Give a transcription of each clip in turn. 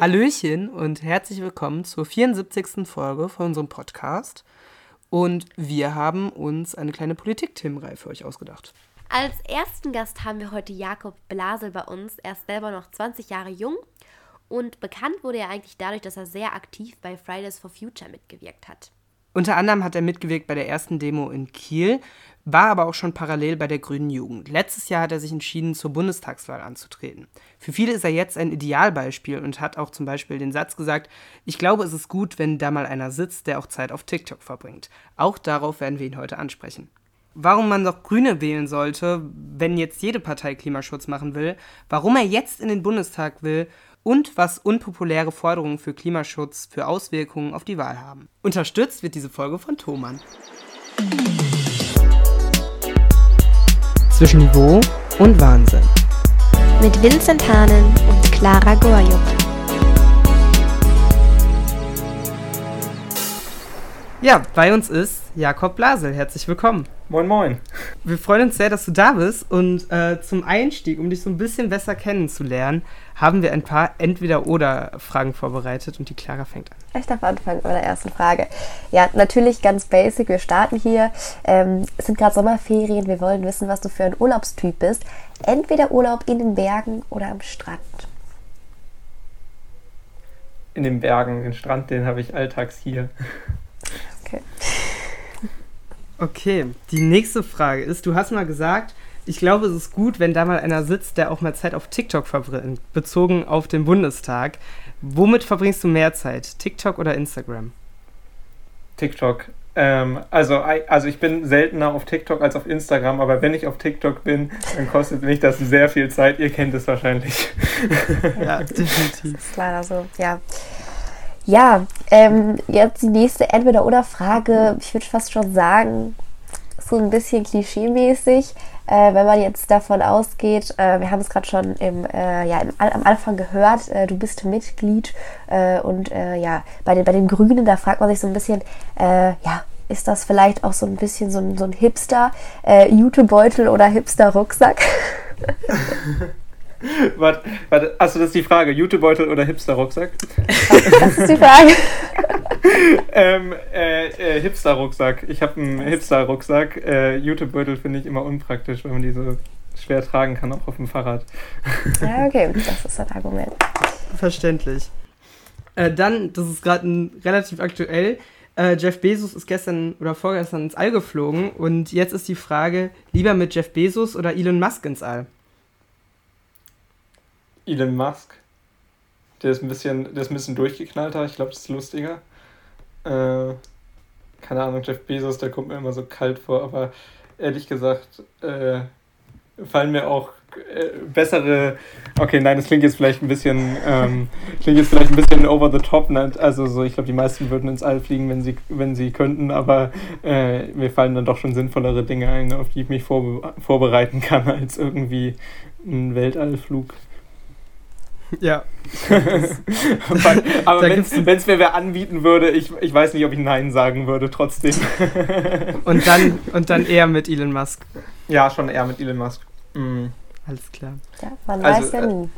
Hallöchen und herzlich willkommen zur 74. Folge von unserem Podcast. Und wir haben uns eine kleine Politik-Themenreihe für euch ausgedacht. Als ersten Gast haben wir heute Jakob Blasel bei uns. Er ist selber noch 20 Jahre jung und bekannt wurde er eigentlich dadurch, dass er sehr aktiv bei Fridays for Future mitgewirkt hat. Unter anderem hat er mitgewirkt bei der ersten Demo in Kiel, war aber auch schon parallel bei der Grünen Jugend. Letztes Jahr hat er sich entschieden, zur Bundestagswahl anzutreten. Für viele ist er jetzt ein Idealbeispiel und hat auch zum Beispiel den Satz gesagt, ich glaube, es ist gut, wenn da mal einer sitzt, der auch Zeit auf TikTok verbringt. Auch darauf werden wir ihn heute ansprechen. Warum man doch Grüne wählen sollte, wenn jetzt jede Partei Klimaschutz machen will, warum er jetzt in den Bundestag will und was unpopuläre Forderungen für Klimaschutz für Auswirkungen auf die Wahl haben. Unterstützt wird diese Folge von Thomann. Zwischen Niveau und Wahnsinn. Mit Vincent Hahnen und Clara Gorjuk. Ja, bei uns ist Jakob Blasel. Herzlich willkommen. Moin, moin. Wir freuen uns sehr, dass du da bist. Und äh, zum Einstieg, um dich so ein bisschen besser kennenzulernen, haben wir ein paar Entweder-Oder-Fragen vorbereitet und die Clara fängt an. Ich darf anfangen mit der ersten Frage. Ja, natürlich ganz basic. Wir starten hier. Ähm, es sind gerade Sommerferien. Wir wollen wissen, was du für ein Urlaubstyp bist. Entweder Urlaub in den Bergen oder am Strand. In den Bergen. Den Strand, den habe ich alltags hier. Okay. Okay, die nächste Frage ist, du hast mal gesagt, ich glaube, es ist gut, wenn da mal einer sitzt, der auch mal Zeit auf TikTok verbringt, bezogen auf den Bundestag. Womit verbringst du mehr Zeit? TikTok oder Instagram? TikTok. Ähm, also, also ich bin seltener auf TikTok als auf Instagram, aber wenn ich auf TikTok bin, dann kostet mich das sehr viel Zeit. Ihr kennt es wahrscheinlich. ja, definitiv. Das ist leider so, ja. Ja, ähm, jetzt die nächste Entweder-Oder-Frage. Ich würde fast schon sagen, so ein bisschen klischee-mäßig. Äh, wenn man jetzt davon ausgeht, äh, wir haben es gerade schon im, äh, ja, im, am Anfang gehört, äh, du bist Mitglied äh, und äh, ja, bei den, bei den Grünen, da fragt man sich so ein bisschen, ja, ist das vielleicht auch so ein bisschen so ein, so ein Hipster-Jutebeutel oder Hipster-Rucksack? Warte, warte, achso, das ist die Frage. Jutebeutel oder Hipster-Rucksack? Das ist die Frage. ähm, äh, äh, Hipster-Rucksack. Ich habe einen Hipster-Rucksack. Äh, Jutebeutel finde ich immer unpraktisch, wenn man die so schwer tragen kann, auch auf dem Fahrrad. Ja, okay, das ist ein Argument. Verständlich. Äh, dann, das ist gerade relativ aktuell. Äh, Jeff Bezos ist gestern oder vorgestern ins All geflogen und jetzt ist die Frage, lieber mit Jeff Bezos oder Elon Musk ins All? Elon Musk. Der ist ein bisschen, der ist ein bisschen durchgeknallter, ich glaube, das ist lustiger. Äh, keine Ahnung, Jeff Bezos, der kommt mir immer so kalt vor, aber ehrlich gesagt äh, fallen mir auch äh, bessere. Okay, nein, das klingt jetzt vielleicht ein bisschen, ähm, klingt jetzt vielleicht ein bisschen over the top. Ne? Also so, ich glaube, die meisten würden ins All fliegen, wenn sie, wenn sie könnten, aber äh, mir fallen dann doch schon sinnvollere Dinge ein, auf die ich mich vorbe vorbereiten kann, als irgendwie ein Weltallflug. Ja. aber wenn es mir wer anbieten würde, ich, ich weiß nicht, ob ich Nein sagen würde, trotzdem. und, dann, und dann eher mit Elon Musk. Ja, schon eher mit Elon Musk. Mhm. Alles klar. Ja, man also, weiß ja nie. Äh,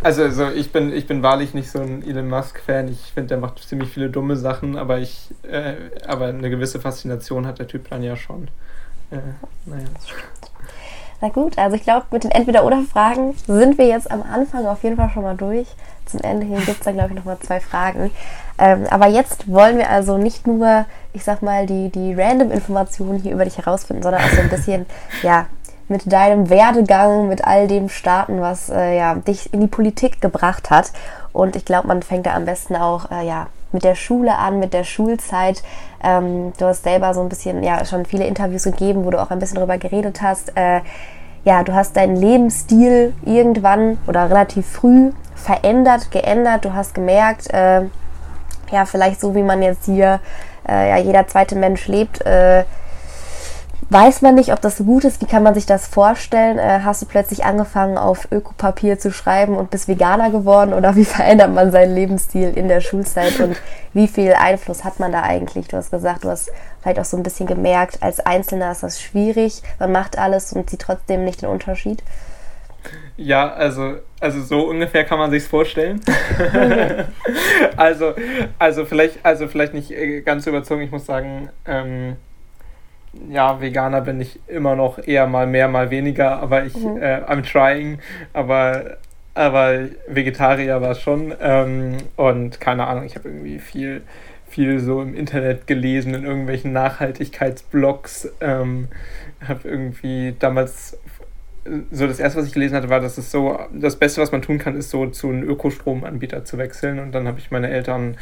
also, also ich bin, ich bin wahrlich nicht so ein Elon Musk-Fan. Ich finde, der macht ziemlich viele dumme Sachen, aber ich, äh, aber eine gewisse Faszination hat der Typ dann ja schon. Äh, naja. Na gut, also ich glaube, mit den Entweder-Oder-Fragen sind wir jetzt am Anfang auf jeden Fall schon mal durch. Zum Ende hin gibt es dann, glaube ich, nochmal zwei Fragen. Ähm, aber jetzt wollen wir also nicht nur, ich sag mal, die, die Random-Informationen hier über dich herausfinden, sondern auch so ein bisschen, ja, mit deinem Werdegang, mit all dem starten, was äh, ja, dich in die Politik gebracht hat. Und ich glaube, man fängt da am besten auch äh, ja, mit der Schule an, mit der Schulzeit. Ähm, du hast selber so ein bisschen, ja, schon viele Interviews gegeben, wo du auch ein bisschen darüber geredet hast. Äh, ja, du hast deinen Lebensstil irgendwann oder relativ früh verändert, geändert. Du hast gemerkt, äh, ja, vielleicht so wie man jetzt hier, äh, ja, jeder zweite Mensch lebt, äh, weiß man nicht, ob das so gut ist. Wie kann man sich das vorstellen? Äh, hast du plötzlich angefangen, auf Ökopapier zu schreiben und bist Veganer geworden? Oder wie verändert man seinen Lebensstil in der Schulzeit? Und wie viel Einfluss hat man da eigentlich? Du hast gesagt, du hast vielleicht auch so ein bisschen gemerkt, als Einzelner ist das schwierig. Man macht alles und sieht trotzdem nicht den Unterschied. Ja, also, also so ungefähr kann man sich's vorstellen. also, also vielleicht, also vielleicht nicht äh, ganz überzogen. Ich muss sagen, ähm, ja, Veganer bin ich immer noch eher mal mehr, mal weniger, aber ich, mhm. äh, I'm trying, aber, aber Vegetarier war schon ähm, und keine Ahnung, ich habe irgendwie viel, viel so im Internet gelesen, in irgendwelchen Nachhaltigkeitsblogs, ähm, habe irgendwie damals so das erste, was ich gelesen hatte, war, dass es so, das Beste, was man tun kann, ist so zu einem Ökostromanbieter zu wechseln. Und dann habe ich meine Eltern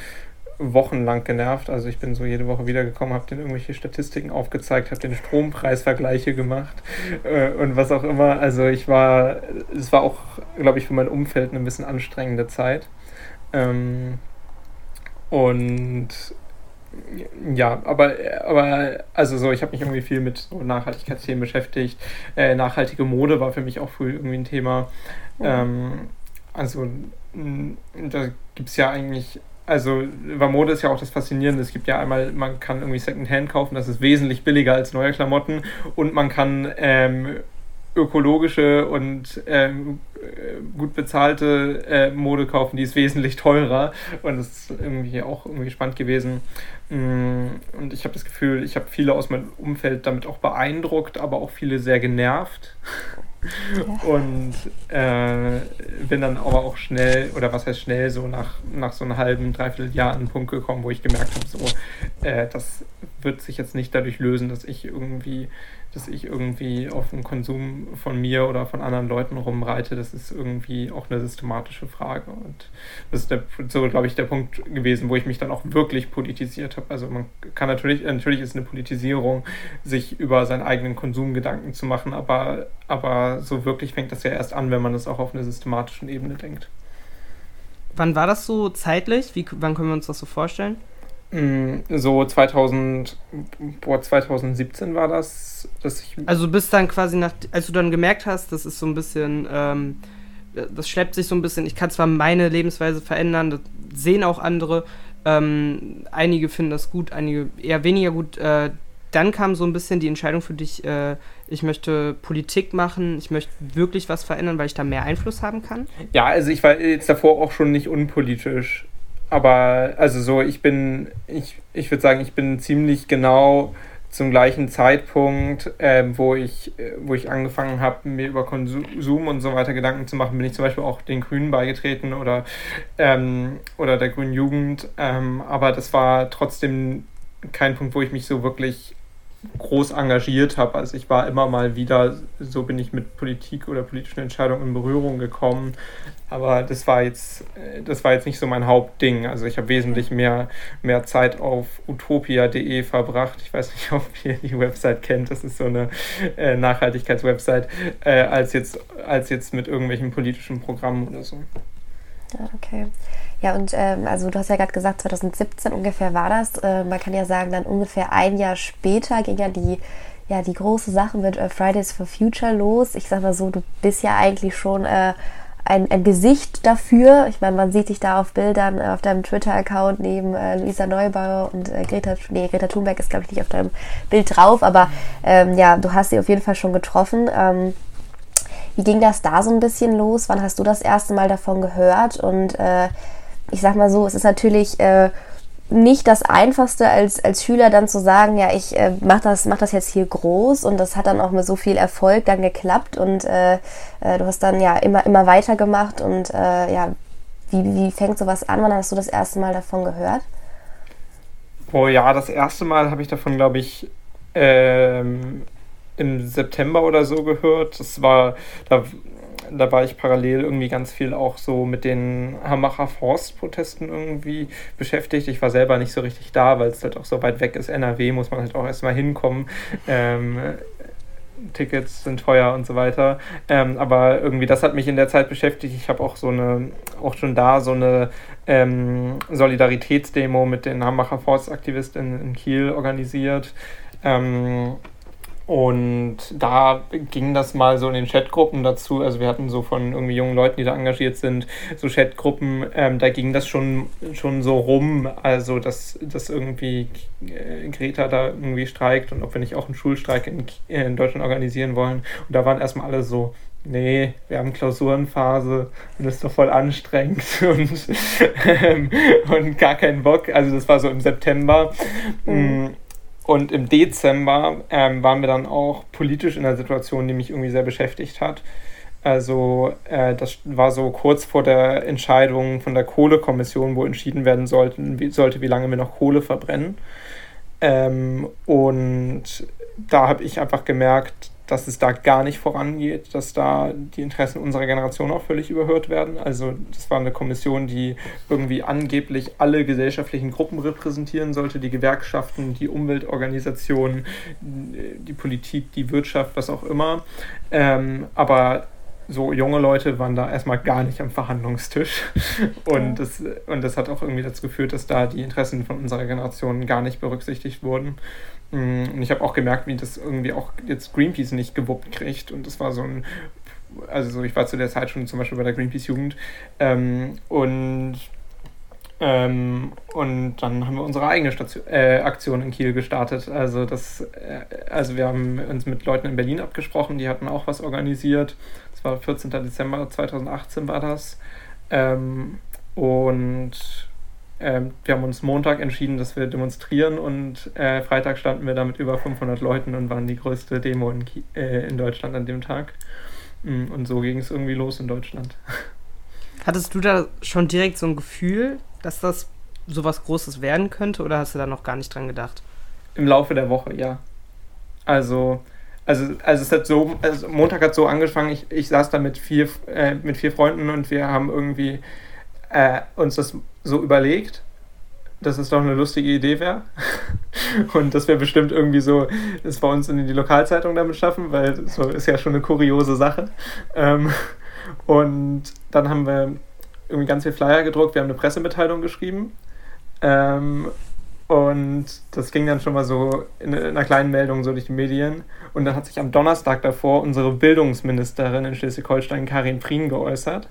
wochenlang genervt. Also ich bin so jede Woche wiedergekommen, habe denen irgendwelche Statistiken aufgezeigt, habe den Strompreisvergleiche gemacht äh, und was auch immer. Also ich war, es war auch, glaube ich, für mein Umfeld eine bisschen anstrengende Zeit. Ähm, und ja, aber, aber also so, ich habe mich irgendwie viel mit so Nachhaltigkeitsthemen beschäftigt. Äh, nachhaltige Mode war für mich auch früh irgendwie ein Thema. Ähm, also da gibt es ja eigentlich, also bei Mode ist ja auch das Faszinierende. Es gibt ja einmal, man kann irgendwie Secondhand kaufen, das ist wesentlich billiger als neue Klamotten und man kann ähm, ökologische und ähm, gut bezahlte äh, Mode kaufen, die ist wesentlich teurer und das ist irgendwie auch irgendwie spannend gewesen. Mm, und ich habe das Gefühl, ich habe viele aus meinem Umfeld damit auch beeindruckt, aber auch viele sehr genervt. Und äh, bin dann aber auch schnell, oder was heißt schnell, so nach, nach so einem halben, dreiviertel Jahr an einen Punkt gekommen, wo ich gemerkt habe, so, äh, das wird sich jetzt nicht dadurch lösen, dass ich irgendwie dass ich irgendwie auf den Konsum von mir oder von anderen Leuten rumreite, das ist irgendwie auch eine systematische Frage. Und das ist der, so, glaube ich, der Punkt gewesen, wo ich mich dann auch wirklich politisiert habe. Also man kann natürlich, natürlich ist eine Politisierung, sich über seinen eigenen Konsum Gedanken zu machen, aber, aber so wirklich fängt das ja erst an, wenn man das auch auf einer systematischen Ebene denkt. Wann war das so zeitlich? Wie, wann können wir uns das so vorstellen? Mm, so 2000, boah, 2017 war das, dass ich. Also bis dann quasi nach, als du dann gemerkt hast, das ist so ein bisschen, ähm, das schleppt sich so ein bisschen, ich kann zwar meine Lebensweise verändern, das sehen auch andere, ähm, einige finden das gut, einige eher weniger gut. Äh, dann kam so ein bisschen die Entscheidung für dich, äh, ich möchte Politik machen, ich möchte wirklich was verändern, weil ich da mehr Einfluss haben kann? Ja, also ich war jetzt davor auch schon nicht unpolitisch aber also so, ich bin, ich, ich würde sagen, ich bin ziemlich genau zum gleichen Zeitpunkt, äh, wo, ich, wo ich angefangen habe, mir über Konsum und so weiter Gedanken zu machen, bin ich zum Beispiel auch den Grünen beigetreten oder, ähm, oder der Grünen Jugend. Ähm, aber das war trotzdem kein Punkt, wo ich mich so wirklich groß engagiert habe. Also ich war immer mal wieder, so bin ich mit Politik oder politischen Entscheidungen in Berührung gekommen. Aber das war jetzt, das war jetzt nicht so mein Hauptding. Also ich habe wesentlich mehr, mehr Zeit auf utopia.de verbracht. Ich weiß nicht, ob ihr die Website kennt. Das ist so eine äh, Nachhaltigkeitswebsite, äh, als, jetzt, als jetzt mit irgendwelchen politischen Programmen oder so. Ja, okay. Ja, und ähm, also du hast ja gerade gesagt, 2017 ungefähr war das. Äh, man kann ja sagen, dann ungefähr ein Jahr später ging ja die, ja, die große Sache mit äh, Fridays for Future los. Ich sag mal so, du bist ja eigentlich schon äh, ein, ein Gesicht dafür. Ich meine, man sieht dich da auf Bildern äh, auf deinem Twitter-Account neben äh, Luisa Neubauer und äh, Greta, nee, Greta Thunberg ist, glaube ich, nicht auf deinem Bild drauf, aber ähm, ja, du hast sie auf jeden Fall schon getroffen. Ähm, wie ging das da so ein bisschen los? Wann hast du das erste Mal davon gehört? Und äh, ich sag mal so, es ist natürlich äh, nicht das Einfachste als, als Schüler dann zu sagen, ja, ich äh, mache das, mach das jetzt hier groß und das hat dann auch mit so viel Erfolg dann geklappt und äh, äh, du hast dann ja immer, immer weitergemacht und äh, ja, wie, wie fängt sowas an? Wann hast du das erste Mal davon gehört? Oh ja, das erste Mal habe ich davon, glaube ich, ähm, im September oder so gehört. Das war, da da war ich parallel irgendwie ganz viel auch so mit den Hamacher Forstprotesten irgendwie beschäftigt. Ich war selber nicht so richtig da, weil es halt auch so weit weg ist. NRW muss man halt auch erstmal hinkommen. Ähm, Tickets sind teuer und so weiter. Ähm, aber irgendwie, das hat mich in der Zeit beschäftigt. Ich habe auch so eine, auch schon da so eine ähm, Solidaritätsdemo mit den Hambacher Forstaktivisten in Kiel organisiert. Ähm, und da ging das mal so in den Chatgruppen dazu. Also wir hatten so von irgendwie jungen Leuten, die da engagiert sind, so Chatgruppen, ähm, da ging das schon, schon so rum, also dass, dass irgendwie äh, Greta da irgendwie streikt und ob wir nicht auch einen Schulstreik in, in Deutschland organisieren wollen. Und da waren erstmal alle so, nee, wir haben Klausurenphase und das ist doch voll anstrengend und, ähm, und gar keinen Bock. Also das war so im September. Mhm. Und im Dezember ähm, waren wir dann auch politisch in einer Situation, die mich irgendwie sehr beschäftigt hat. Also äh, das war so kurz vor der Entscheidung von der Kohlekommission, wo entschieden werden sollten, wie, sollte, wie lange wir noch Kohle verbrennen. Ähm, und da habe ich einfach gemerkt, dass es da gar nicht vorangeht, dass da die Interessen unserer Generation auch völlig überhört werden. Also das war eine Kommission, die irgendwie angeblich alle gesellschaftlichen Gruppen repräsentieren sollte, die Gewerkschaften, die Umweltorganisationen, die Politik, die Wirtschaft, was auch immer. Ähm, aber so junge Leute waren da erstmal gar nicht am Verhandlungstisch. Und, das, und das hat auch irgendwie dazu geführt, dass da die Interessen von unserer Generation gar nicht berücksichtigt wurden. Mm, und ich habe auch gemerkt, wie das irgendwie auch jetzt Greenpeace nicht gewuppt kriegt. Und das war so ein, also ich war zu der Zeit schon zum Beispiel bei der Greenpeace-Jugend. Ähm, und ähm, und dann haben wir unsere eigene Station, äh, Aktion in Kiel gestartet. Also, das, äh, also wir haben uns mit Leuten in Berlin abgesprochen, die hatten auch was organisiert. Das war 14. Dezember 2018 war das. Ähm, und ähm, wir haben uns Montag entschieden, dass wir demonstrieren und äh, Freitag standen wir da mit über 500 Leuten und waren die größte Demo in, äh, in Deutschland an dem Tag. Mm, und so ging es irgendwie los in Deutschland. Hattest du da schon direkt so ein Gefühl, dass das so was Großes werden könnte oder hast du da noch gar nicht dran gedacht? Im Laufe der Woche, ja. Also, also, also es hat so, also Montag hat so angefangen, ich, ich saß da mit vier, äh, mit vier Freunden und wir haben irgendwie äh, uns das so überlegt, dass es doch eine lustige Idee wäre. und dass wir bestimmt irgendwie so das bei uns in die Lokalzeitung damit schaffen, weil so ist ja schon eine kuriose Sache. Ähm, und dann haben wir irgendwie ganz viel Flyer gedruckt, wir haben eine Pressemitteilung geschrieben. Ähm, und das ging dann schon mal so in einer kleinen Meldung so durch die Medien. Und dann hat sich am Donnerstag davor unsere Bildungsministerin in Schleswig-Holstein, Karin Prien, geäußert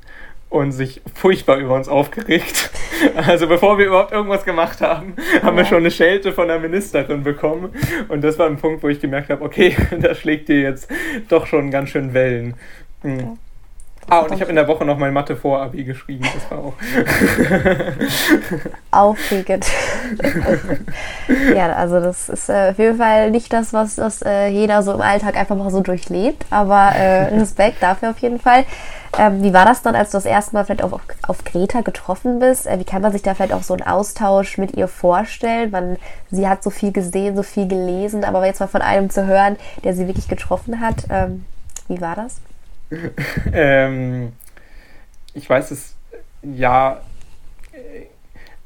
und sich furchtbar über uns aufgeregt. Also bevor wir überhaupt irgendwas gemacht haben, haben ja. wir schon eine Schelte von der Ministerin bekommen. Und das war ein Punkt, wo ich gemerkt habe, okay, da schlägt dir jetzt doch schon ganz schön Wellen. Hm. Ah, und ich habe in der Woche noch mein Mathe-Vor-Abi geschrieben. Das war auch. Aufregend. ja, also das ist äh, auf jeden Fall nicht das, was, was äh, jeder so im Alltag einfach mal so durchlebt. Aber äh, Respekt dafür auf jeden Fall. Ähm, wie war das dann, als du das erste Mal vielleicht auf, auf Greta getroffen bist? Äh, wie kann man sich da vielleicht auch so einen Austausch mit ihr vorstellen? Man, sie hat so viel gesehen, so viel gelesen, aber jetzt mal von einem zu hören, der sie wirklich getroffen hat, ähm, wie war das? ähm, ich weiß es, ja,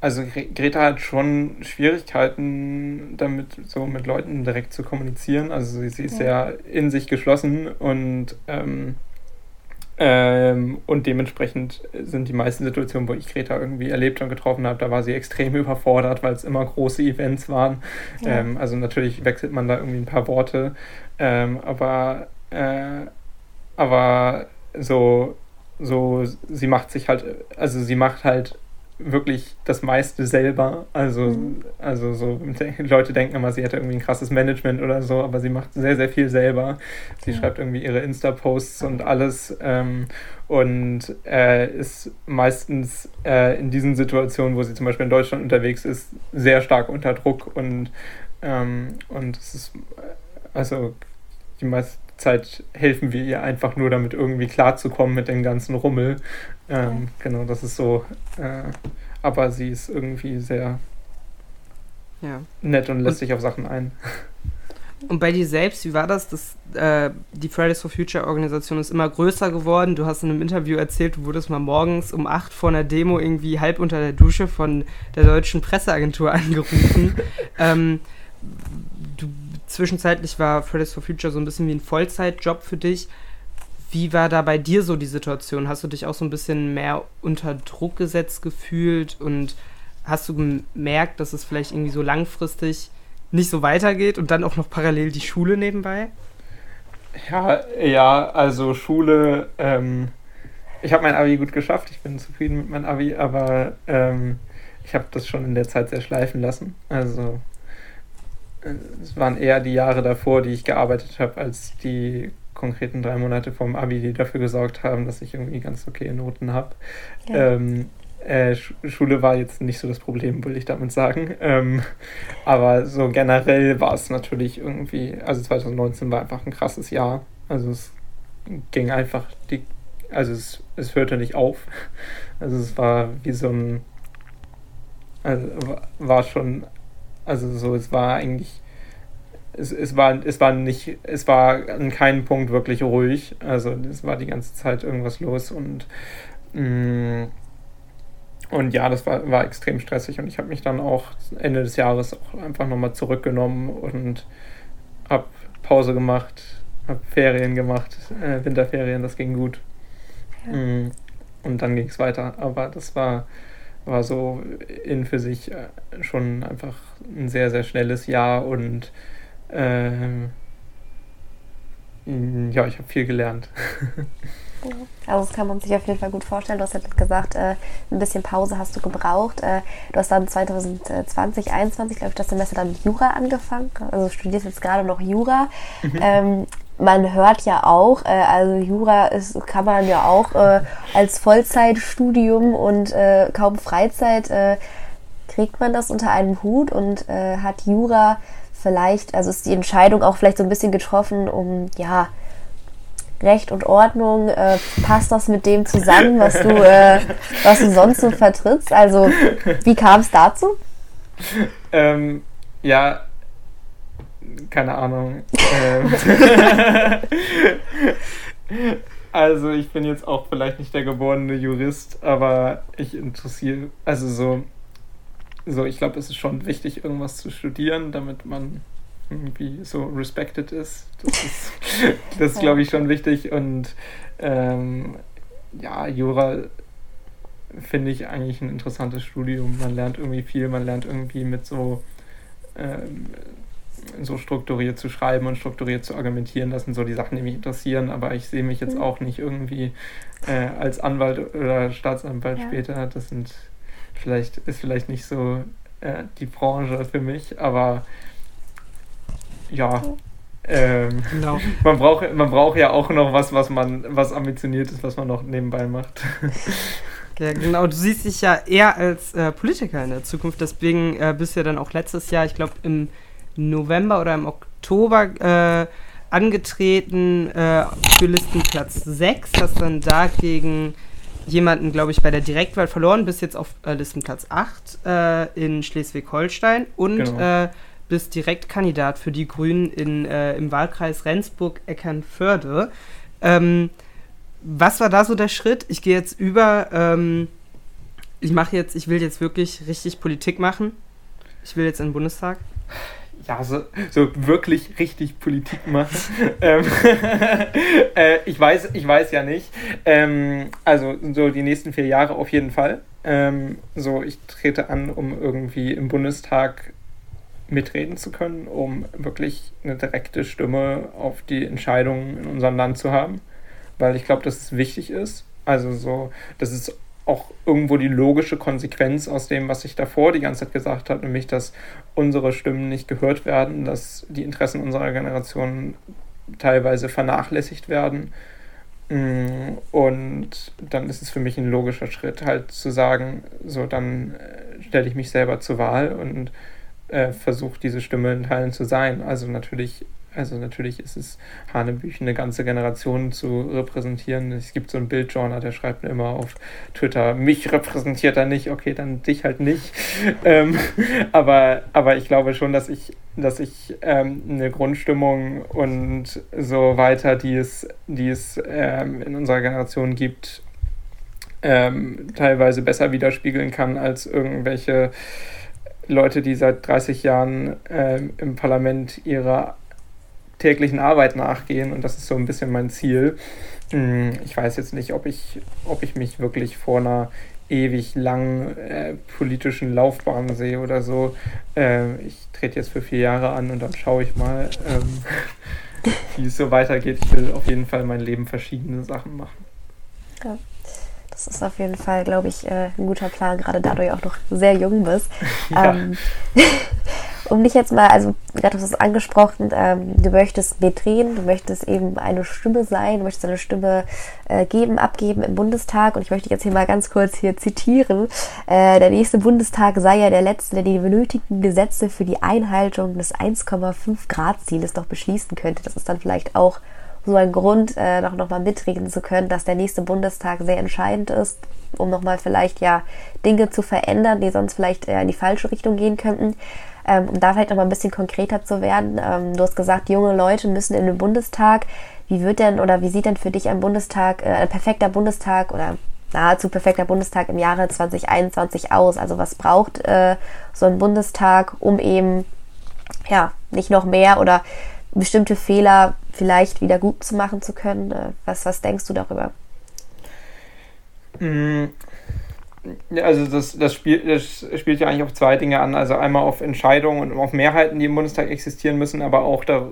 also Greta hat schon Schwierigkeiten damit, so mit Leuten direkt zu kommunizieren. Also sie, sie ist ja. in sich geschlossen und ähm, ähm, und dementsprechend sind die meisten Situationen, wo ich Greta irgendwie erlebt und getroffen habe, da war sie extrem überfordert, weil es immer große Events waren. Ja. Ähm, also natürlich wechselt man da irgendwie ein paar Worte, ähm, aber äh, aber so, so, sie macht sich halt, also sie macht halt wirklich das meiste selber. Also, mhm. also so, Leute denken immer, sie hätte irgendwie ein krasses Management oder so, aber sie macht sehr, sehr viel selber. Sie ja. schreibt irgendwie ihre Insta-Posts und alles ähm, und äh, ist meistens äh, in diesen Situationen, wo sie zum Beispiel in Deutschland unterwegs ist, sehr stark unter Druck und, ähm, und es ist, also die meiste Zeit helfen wir ihr einfach nur, damit irgendwie klarzukommen mit dem ganzen Rummel. Ähm, ja. Genau, das ist so. Äh, aber sie ist irgendwie sehr ja. nett und lässt und, sich auf Sachen ein. Und bei dir selbst, wie war das? das äh, die Fridays for Future Organisation ist immer größer geworden. Du hast in einem Interview erzählt, du wurdest mal morgens um 8 vor einer Demo irgendwie halb unter der Dusche von der deutschen Presseagentur angerufen. ähm, zwischenzeitlich war Fridays for Future so ein bisschen wie ein Vollzeitjob für dich. Wie war da bei dir so die Situation? Hast du dich auch so ein bisschen mehr unter Druck gesetzt gefühlt und hast du gemerkt, dass es vielleicht irgendwie so langfristig nicht so weitergeht und dann auch noch parallel die Schule nebenbei? Ja, ja, also Schule, ähm, ich habe mein Abi gut geschafft, ich bin zufrieden mit meinem Abi, aber ähm, ich habe das schon in der Zeit sehr schleifen lassen. Also es waren eher die Jahre davor, die ich gearbeitet habe, als die konkreten drei Monate vom Abi, die dafür gesorgt haben, dass ich irgendwie ganz okay Noten habe. Ja. Ähm, äh, Schule war jetzt nicht so das Problem, will ich damit sagen. Ähm, aber so generell war es natürlich irgendwie, also 2019 war einfach ein krasses Jahr. Also es ging einfach die, also es, es hörte nicht auf. Also es war wie so ein, also war schon, also so, es war eigentlich, es, es war, es war nicht, es war an keinem Punkt wirklich ruhig. Also es war die ganze Zeit irgendwas los und mh, mm, und ja, das war, war extrem stressig und ich habe mich dann auch Ende des Jahres auch einfach nochmal zurückgenommen und habe Pause gemacht, habe Ferien gemacht, äh, Winterferien, das ging gut. Ja. Mm, und dann ging es weiter. Aber das war, war so in für sich äh, schon einfach ein sehr, sehr schnelles Jahr und äh, ja, ich habe viel gelernt. Also das kann man sich auf jeden Fall gut vorstellen. Du hast ja gesagt, äh, ein bisschen Pause hast du gebraucht. Äh, du hast dann 2020, 2021, glaube ich, das Semester dann Jura angefangen. Also du studierst jetzt gerade noch Jura. Mhm. Ähm, man hört ja auch, äh, also Jura ist, kann man ja auch äh, als Vollzeitstudium und äh, kaum Freizeit äh, kriegt man das unter einem Hut und hat Jura vielleicht, also ist die Entscheidung auch vielleicht so ein bisschen getroffen, um ja Recht und Ordnung, äh, passt das mit dem zusammen, was du, äh, was du sonst so vertrittst? Also, wie kam es dazu? Ähm, ja, keine Ahnung. Ähm, also, ich bin jetzt auch vielleicht nicht der geborene Jurist, aber ich interessiere, also so, so ich glaube, es ist schon wichtig, irgendwas zu studieren, damit man irgendwie so respected ist. Das ist, das glaube ich, schon wichtig. Und ähm, ja, Jura finde ich eigentlich ein interessantes Studium. Man lernt irgendwie viel, man lernt irgendwie mit so, ähm, so strukturiert zu schreiben und strukturiert zu argumentieren. Das sind so die Sachen, die mich interessieren, aber ich sehe mich jetzt mhm. auch nicht irgendwie äh, als Anwalt oder Staatsanwalt ja. später. Das sind vielleicht, ist vielleicht nicht so äh, die Branche für mich, aber ja. Ähm, genau. man, braucht, man braucht ja auch noch was, was man, was ambitioniert ist, was man noch nebenbei macht. Ja, genau. Du siehst dich ja eher als äh, Politiker in der Zukunft. Deswegen äh, bist du ja dann auch letztes Jahr, ich glaube im November oder im Oktober äh, angetreten äh, für Listenplatz 6. Hast dann dagegen jemanden, glaube ich, bei der Direktwahl verloren, bist jetzt auf äh, Listenplatz 8 äh, in Schleswig-Holstein und genau bist Direktkandidat für die Grünen in, äh, im Wahlkreis Rendsburg-Eckernförde. Ähm, was war da so der Schritt? Ich gehe jetzt über, ähm, ich mache jetzt, ich will jetzt wirklich richtig Politik machen. Ich will jetzt in den Bundestag. Ja, so, so wirklich richtig Politik machen. ähm, äh, ich, weiß, ich weiß ja nicht. Ähm, also so die nächsten vier Jahre auf jeden Fall. Ähm, so, ich trete an, um irgendwie im Bundestag mitreden zu können, um wirklich eine direkte Stimme auf die Entscheidungen in unserem Land zu haben, weil ich glaube, dass es wichtig ist. Also so, das ist auch irgendwo die logische Konsequenz aus dem, was ich davor die ganze Zeit gesagt habe, nämlich, dass unsere Stimmen nicht gehört werden, dass die Interessen unserer Generation teilweise vernachlässigt werden. Mm, und dann ist es für mich ein logischer Schritt, halt zu sagen, so dann äh, stelle ich mich selber zur Wahl und äh, versucht, diese Stimme in Teilen zu sein. Also natürlich, also natürlich ist es Hanebüchen, eine ganze Generation zu repräsentieren. Es gibt so einen Bildjournal, der schreibt immer auf Twitter, mich repräsentiert er nicht, okay, dann dich halt nicht. ähm, aber, aber ich glaube schon, dass ich, dass ich ähm, eine Grundstimmung und so weiter, die es, die es ähm, in unserer Generation gibt, ähm, teilweise besser widerspiegeln kann als irgendwelche Leute, die seit 30 Jahren äh, im Parlament ihrer täglichen Arbeit nachgehen und das ist so ein bisschen mein Ziel. Hm, ich weiß jetzt nicht, ob ich, ob ich mich wirklich vor einer ewig langen äh, politischen Laufbahn sehe oder so. Äh, ich trete jetzt für vier Jahre an und dann schaue ich mal, ähm, wie es so weitergeht. Ich will auf jeden Fall mein Leben verschiedene Sachen machen. Ja. Das ist auf jeden Fall, glaube ich, äh, ein guter Plan, gerade da du ja auch noch sehr jung bist. Ja. Ähm, um dich jetzt mal, also gerade hast du es angesprochen, ähm, du möchtest mitreden, du möchtest eben eine Stimme sein, du möchtest eine Stimme äh, geben, abgeben im Bundestag und ich möchte jetzt hier mal ganz kurz hier zitieren. Äh, der nächste Bundestag sei ja der letzte, der die benötigten Gesetze für die Einhaltung des 1,5 Grad Zieles doch beschließen könnte. Das ist dann vielleicht auch so ein Grund, äh, noch, noch mal mitreden zu können, dass der nächste Bundestag sehr entscheidend ist, um nochmal vielleicht ja Dinge zu verändern, die sonst vielleicht äh, in die falsche Richtung gehen könnten. Ähm, um da vielleicht nochmal ein bisschen konkreter zu werden. Ähm, du hast gesagt, junge Leute müssen in den Bundestag. Wie wird denn oder wie sieht denn für dich ein Bundestag, äh, ein perfekter Bundestag oder nahezu perfekter Bundestag im Jahre 2021 aus? Also was braucht äh, so ein Bundestag, um eben ja nicht noch mehr oder bestimmte Fehler vielleicht wieder gut zu machen zu können? Äh, was, was denkst du darüber? Mm, also das, das, spielt, das spielt ja eigentlich auf zwei Dinge an. Also einmal auf Entscheidungen und auf Mehrheiten, die im Bundestag existieren müssen, aber auch da,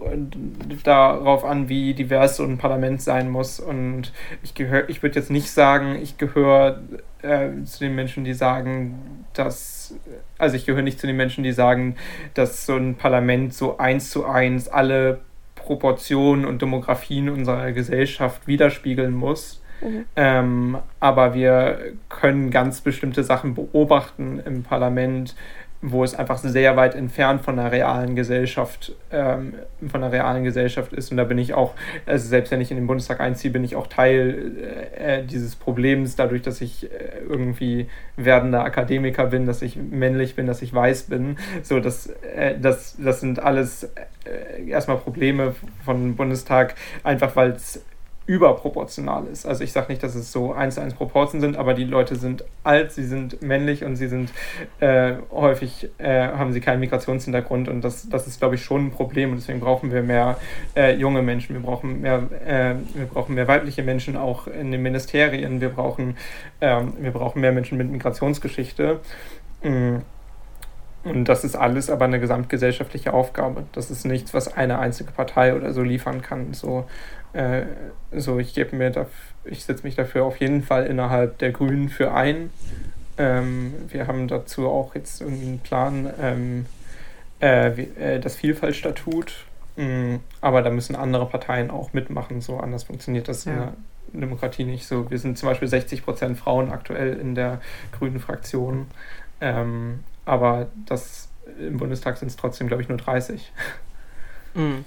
darauf an, wie divers so ein Parlament sein muss. Und ich gehöre, ich würde jetzt nicht sagen, ich gehöre äh, zu den Menschen, die sagen, dass, also ich gehöre nicht zu den Menschen, die sagen, dass so ein Parlament so eins zu eins alle Proportionen und Demografien unserer Gesellschaft widerspiegeln muss Mhm. Ähm, aber wir können ganz bestimmte Sachen beobachten im Parlament, wo es einfach sehr weit entfernt von der realen Gesellschaft, ähm, von der realen Gesellschaft ist. Und da bin ich auch, also selbst wenn ich in den Bundestag einziehe, bin ich auch Teil äh, dieses Problems, dadurch, dass ich äh, irgendwie werdender Akademiker bin, dass ich männlich bin, dass ich weiß bin. So, das, äh, das, das sind alles äh, erstmal Probleme von Bundestag, einfach weil es überproportional ist. Also ich sage nicht, dass es so eins zu eins Proportionen sind, aber die Leute sind alt, sie sind männlich und sie sind äh, häufig äh, haben sie keinen Migrationshintergrund und das, das ist, glaube ich, schon ein Problem und deswegen brauchen wir mehr äh, junge Menschen, wir brauchen mehr, äh, wir brauchen mehr weibliche Menschen auch in den Ministerien, wir brauchen, ähm, wir brauchen mehr Menschen mit Migrationsgeschichte. Mhm. Und das ist alles aber eine gesamtgesellschaftliche Aufgabe. Das ist nichts, was eine einzige Partei oder so liefern kann. So, äh, so ich gebe mir ich setze mich dafür auf jeden Fall innerhalb der Grünen für ein. Ähm, wir haben dazu auch jetzt irgendwie einen Plan, ähm, äh, äh, das Vielfaltstatut. Mm, aber da müssen andere Parteien auch mitmachen. So anders funktioniert das ja. in der Demokratie nicht so. Wir sind zum Beispiel 60 Prozent Frauen aktuell in der grünen Fraktion. Ähm, aber das im Bundestag sind es trotzdem, glaube ich, nur 30. Mhm.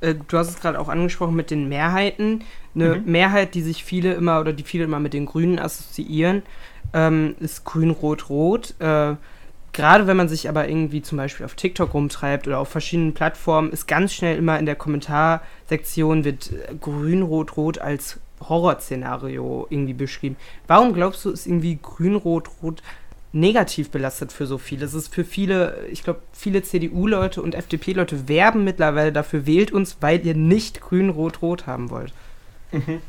Äh, du hast es gerade auch angesprochen mit den Mehrheiten. Eine mhm. Mehrheit, die sich viele immer oder die viele immer mit den Grünen assoziieren, ähm, ist Grün-Rot-Rot. Äh, Gerade wenn man sich aber irgendwie zum Beispiel auf TikTok rumtreibt oder auf verschiedenen Plattformen, ist ganz schnell immer in der Kommentarsektion wird äh, Grün-Rot-Rot als Horrorszenario irgendwie beschrieben. Warum glaubst du, ist irgendwie Grün-Rot-Rot negativ belastet für so viele. Es ist für viele, ich glaube, viele CDU-Leute und FDP-Leute werben mittlerweile dafür, wählt uns, weil ihr nicht grün-rot-rot haben wollt. Mhm.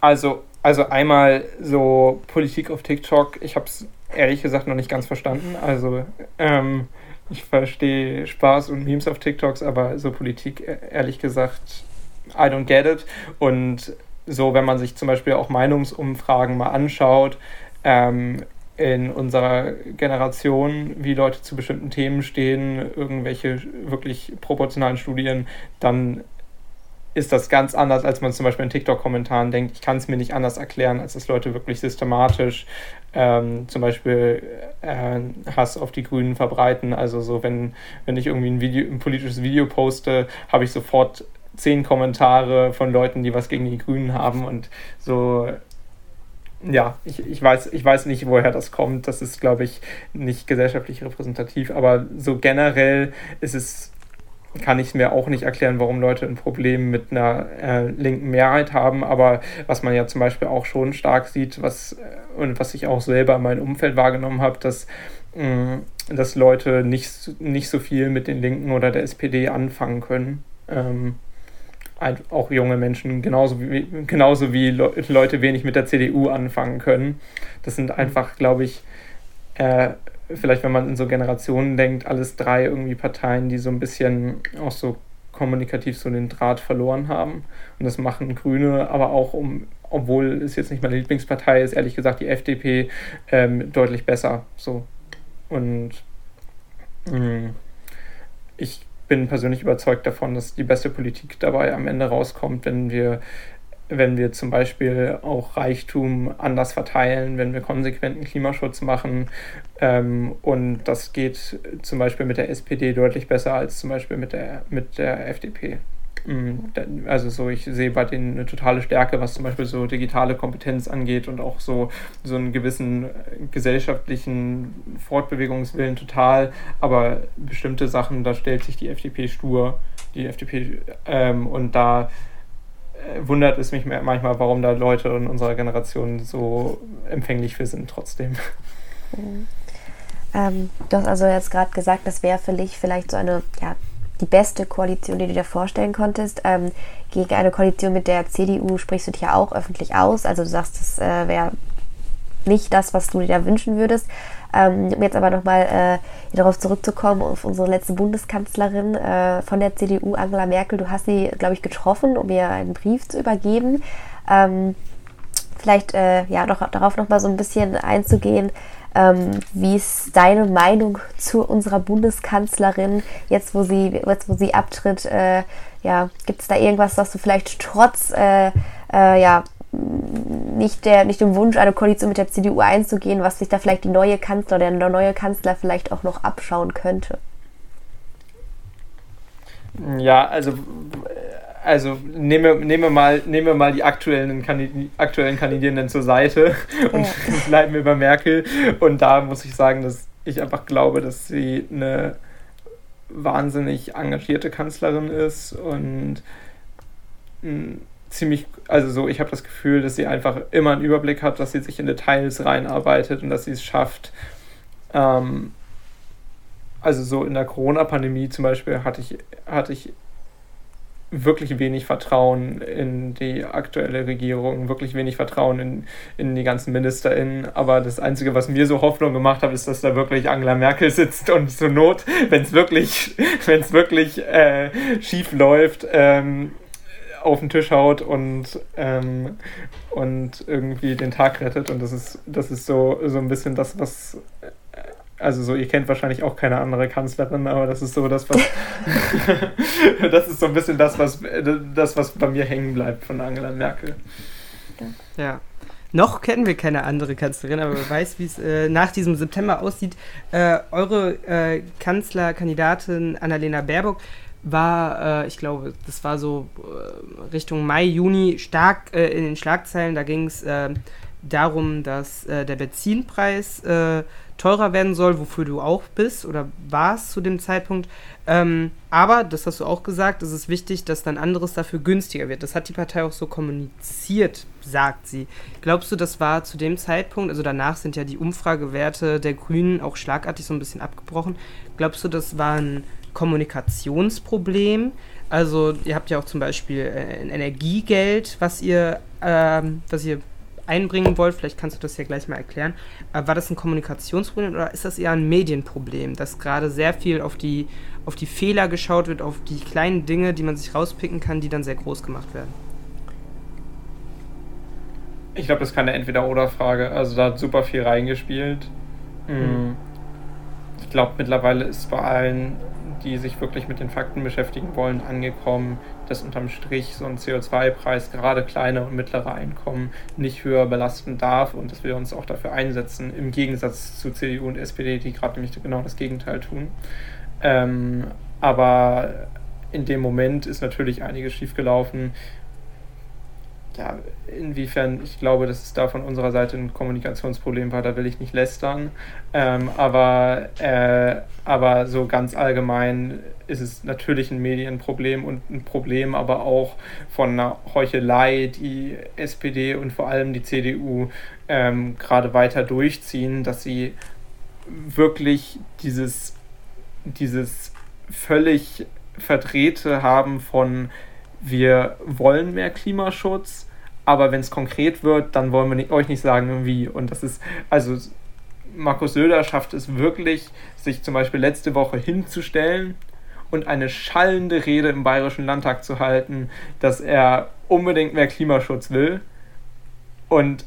Also, also einmal so Politik auf TikTok, ich habe es ehrlich gesagt noch nicht ganz verstanden. Also, ähm, ich verstehe Spaß und Memes auf TikToks, aber so Politik, e-, ehrlich gesagt, I don't get it. Und so, wenn man sich zum Beispiel auch Meinungsumfragen mal anschaut, ähm, in unserer Generation, wie Leute zu bestimmten Themen stehen, irgendwelche wirklich proportionalen Studien, dann ist das ganz anders, als man zum Beispiel in TikTok-Kommentaren denkt. Ich kann es mir nicht anders erklären, als dass Leute wirklich systematisch ähm, zum Beispiel äh, Hass auf die Grünen verbreiten. Also so, wenn, wenn ich irgendwie ein, Video, ein politisches Video poste, habe ich sofort zehn Kommentare von Leuten, die was gegen die Grünen haben und so ja, ich, ich, weiß, ich weiß nicht, woher das kommt. Das ist, glaube ich, nicht gesellschaftlich repräsentativ. Aber so generell ist es, kann ich mir auch nicht erklären, warum Leute ein Problem mit einer äh, linken Mehrheit haben. Aber was man ja zum Beispiel auch schon stark sieht, was äh, und was ich auch selber in meinem Umfeld wahrgenommen habe, dass, mh, mm, dass Leute nicht, nicht so viel mit den Linken oder der SPD anfangen können. Ähm, auch junge Menschen genauso wie, genauso wie Leute wenig mit der CDU anfangen können. Das sind einfach, glaube ich, äh, vielleicht wenn man in so Generationen denkt, alles drei irgendwie Parteien, die so ein bisschen auch so kommunikativ so den Draht verloren haben. Und das machen Grüne, aber auch um, obwohl es jetzt nicht meine Lieblingspartei ist, ehrlich gesagt die FDP ähm, deutlich besser. So. Und mh, mm, ich bin persönlich überzeugt davon, dass die beste Politik dabei am Ende rauskommt, wenn wir wenn wir zum Beispiel auch Reichtum anders verteilen, wenn wir konsequenten Klimaschutz machen. Ähm, und das geht zum Beispiel mit der SPD deutlich besser als zum Beispiel mit der, mit der FDP. Mm, also so, ich sehe bei denen eine totale Stärke, was zum Beispiel so digitale Kompetenz angeht und auch so, so einen gewissen gesellschaftlichen Fortbewegungswillen total. Aber bestimmte Sachen, da stellt sich die FDP stur, die FDP, ähm, und da äh, wundert es mich manchmal, warum da Leute in unserer Generation so empfänglich für sind trotzdem. Mhm. Ähm, du hast also jetzt gerade gesagt, das wäre für dich vielleicht so eine ja, die beste Koalition, die du dir vorstellen konntest. Ähm, gegen eine Koalition mit der CDU sprichst du dich ja auch öffentlich aus. Also du sagst, das äh, wäre nicht das, was du dir da wünschen würdest. Ähm, um jetzt aber nochmal äh, darauf zurückzukommen, auf unsere letzte Bundeskanzlerin äh, von der CDU, Angela Merkel. Du hast sie, glaube ich, getroffen, um ihr einen Brief zu übergeben. Ähm, vielleicht äh, ja, doch, darauf nochmal so ein bisschen einzugehen. Ähm, wie ist deine Meinung zu unserer Bundeskanzlerin, jetzt wo sie, jetzt, wo sie abtritt? Äh, ja, gibt es da irgendwas, was du vielleicht trotz äh, äh, ja, nicht, der, nicht dem Wunsch, eine Koalition mit der CDU einzugehen, was sich da vielleicht die neue Kanzler, der neue Kanzler vielleicht auch noch abschauen könnte? Ja, also also nehme, nehme, mal, nehme mal die aktuellen, aktuellen Kandidierenden zur Seite und ja. bleiben wir bei Merkel. Und da muss ich sagen, dass ich einfach glaube, dass sie eine wahnsinnig engagierte Kanzlerin ist und ziemlich, also so, ich habe das Gefühl, dass sie einfach immer einen Überblick hat, dass sie sich in Details reinarbeitet und dass sie es schafft, ähm, also so in der Corona-Pandemie zum Beispiel hatte ich, hatte ich wirklich wenig Vertrauen in die aktuelle Regierung, wirklich wenig Vertrauen in, in die ganzen MinisterInnen. Aber das Einzige, was mir so Hoffnung gemacht hat, ist, dass da wirklich Angela Merkel sitzt und zur Not, wenn es wirklich, wenn's wirklich äh, schief läuft, ähm, auf den Tisch haut und, ähm, und irgendwie den Tag rettet. Und das ist, das ist so, so ein bisschen das, was also so, ihr kennt wahrscheinlich auch keine andere Kanzlerin, aber das ist so das, was das ist so ein bisschen das, was das, was bei mir hängen bleibt von Angela Merkel. Ja. Noch kennen wir keine andere Kanzlerin, aber wer weiß, wie es äh, nach diesem September aussieht. Äh, eure äh, Kanzlerkandidatin Annalena Baerbock war, äh, ich glaube, das war so äh, Richtung Mai, Juni stark äh, in den Schlagzeilen. Da ging es darum, dass der Benzinpreis teurer werden soll, wofür du auch bist oder warst zu dem Zeitpunkt. Ähm, aber, das hast du auch gesagt, es ist wichtig, dass dann anderes dafür günstiger wird. Das hat die Partei auch so kommuniziert, sagt sie. Glaubst du, das war zu dem Zeitpunkt, also danach sind ja die Umfragewerte der Grünen auch schlagartig so ein bisschen abgebrochen. Glaubst du, das war ein Kommunikationsproblem? Also ihr habt ja auch zum Beispiel äh, ein Energiegeld, was ihr, ähm, was ihr einbringen wollt, vielleicht kannst du das ja gleich mal erklären, äh, war das ein Kommunikationsproblem oder ist das eher ein Medienproblem, dass gerade sehr viel auf die, auf die Fehler geschaut wird, auf die kleinen Dinge, die man sich rauspicken kann, die dann sehr groß gemacht werden? Ich glaube, das ist keine Entweder-Oder-Frage. Also da hat super viel reingespielt. Mhm. Ich glaube, mittlerweile ist bei allen die sich wirklich mit den Fakten beschäftigen wollen, angekommen, dass unterm Strich so ein CO2-Preis gerade kleine und mittlere Einkommen nicht höher belasten darf und dass wir uns auch dafür einsetzen, im Gegensatz zu CDU und SPD, die gerade nämlich genau das Gegenteil tun. Ähm, aber in dem Moment ist natürlich einiges schiefgelaufen ja, inwiefern ich glaube, dass es da von unserer Seite ein Kommunikationsproblem war, da will ich nicht lästern. Ähm, aber, äh, aber so ganz allgemein ist es natürlich ein Medienproblem und ein Problem aber auch von einer Heuchelei, die SPD und vor allem die CDU ähm, gerade weiter durchziehen, dass sie wirklich dieses, dieses völlig Verdrehte haben von wir wollen mehr Klimaschutz, aber wenn es konkret wird, dann wollen wir nicht, euch nicht sagen, wie. Und das ist, also Markus Söder schafft es wirklich, sich zum Beispiel letzte Woche hinzustellen und eine schallende Rede im Bayerischen Landtag zu halten, dass er unbedingt mehr Klimaschutz will. Und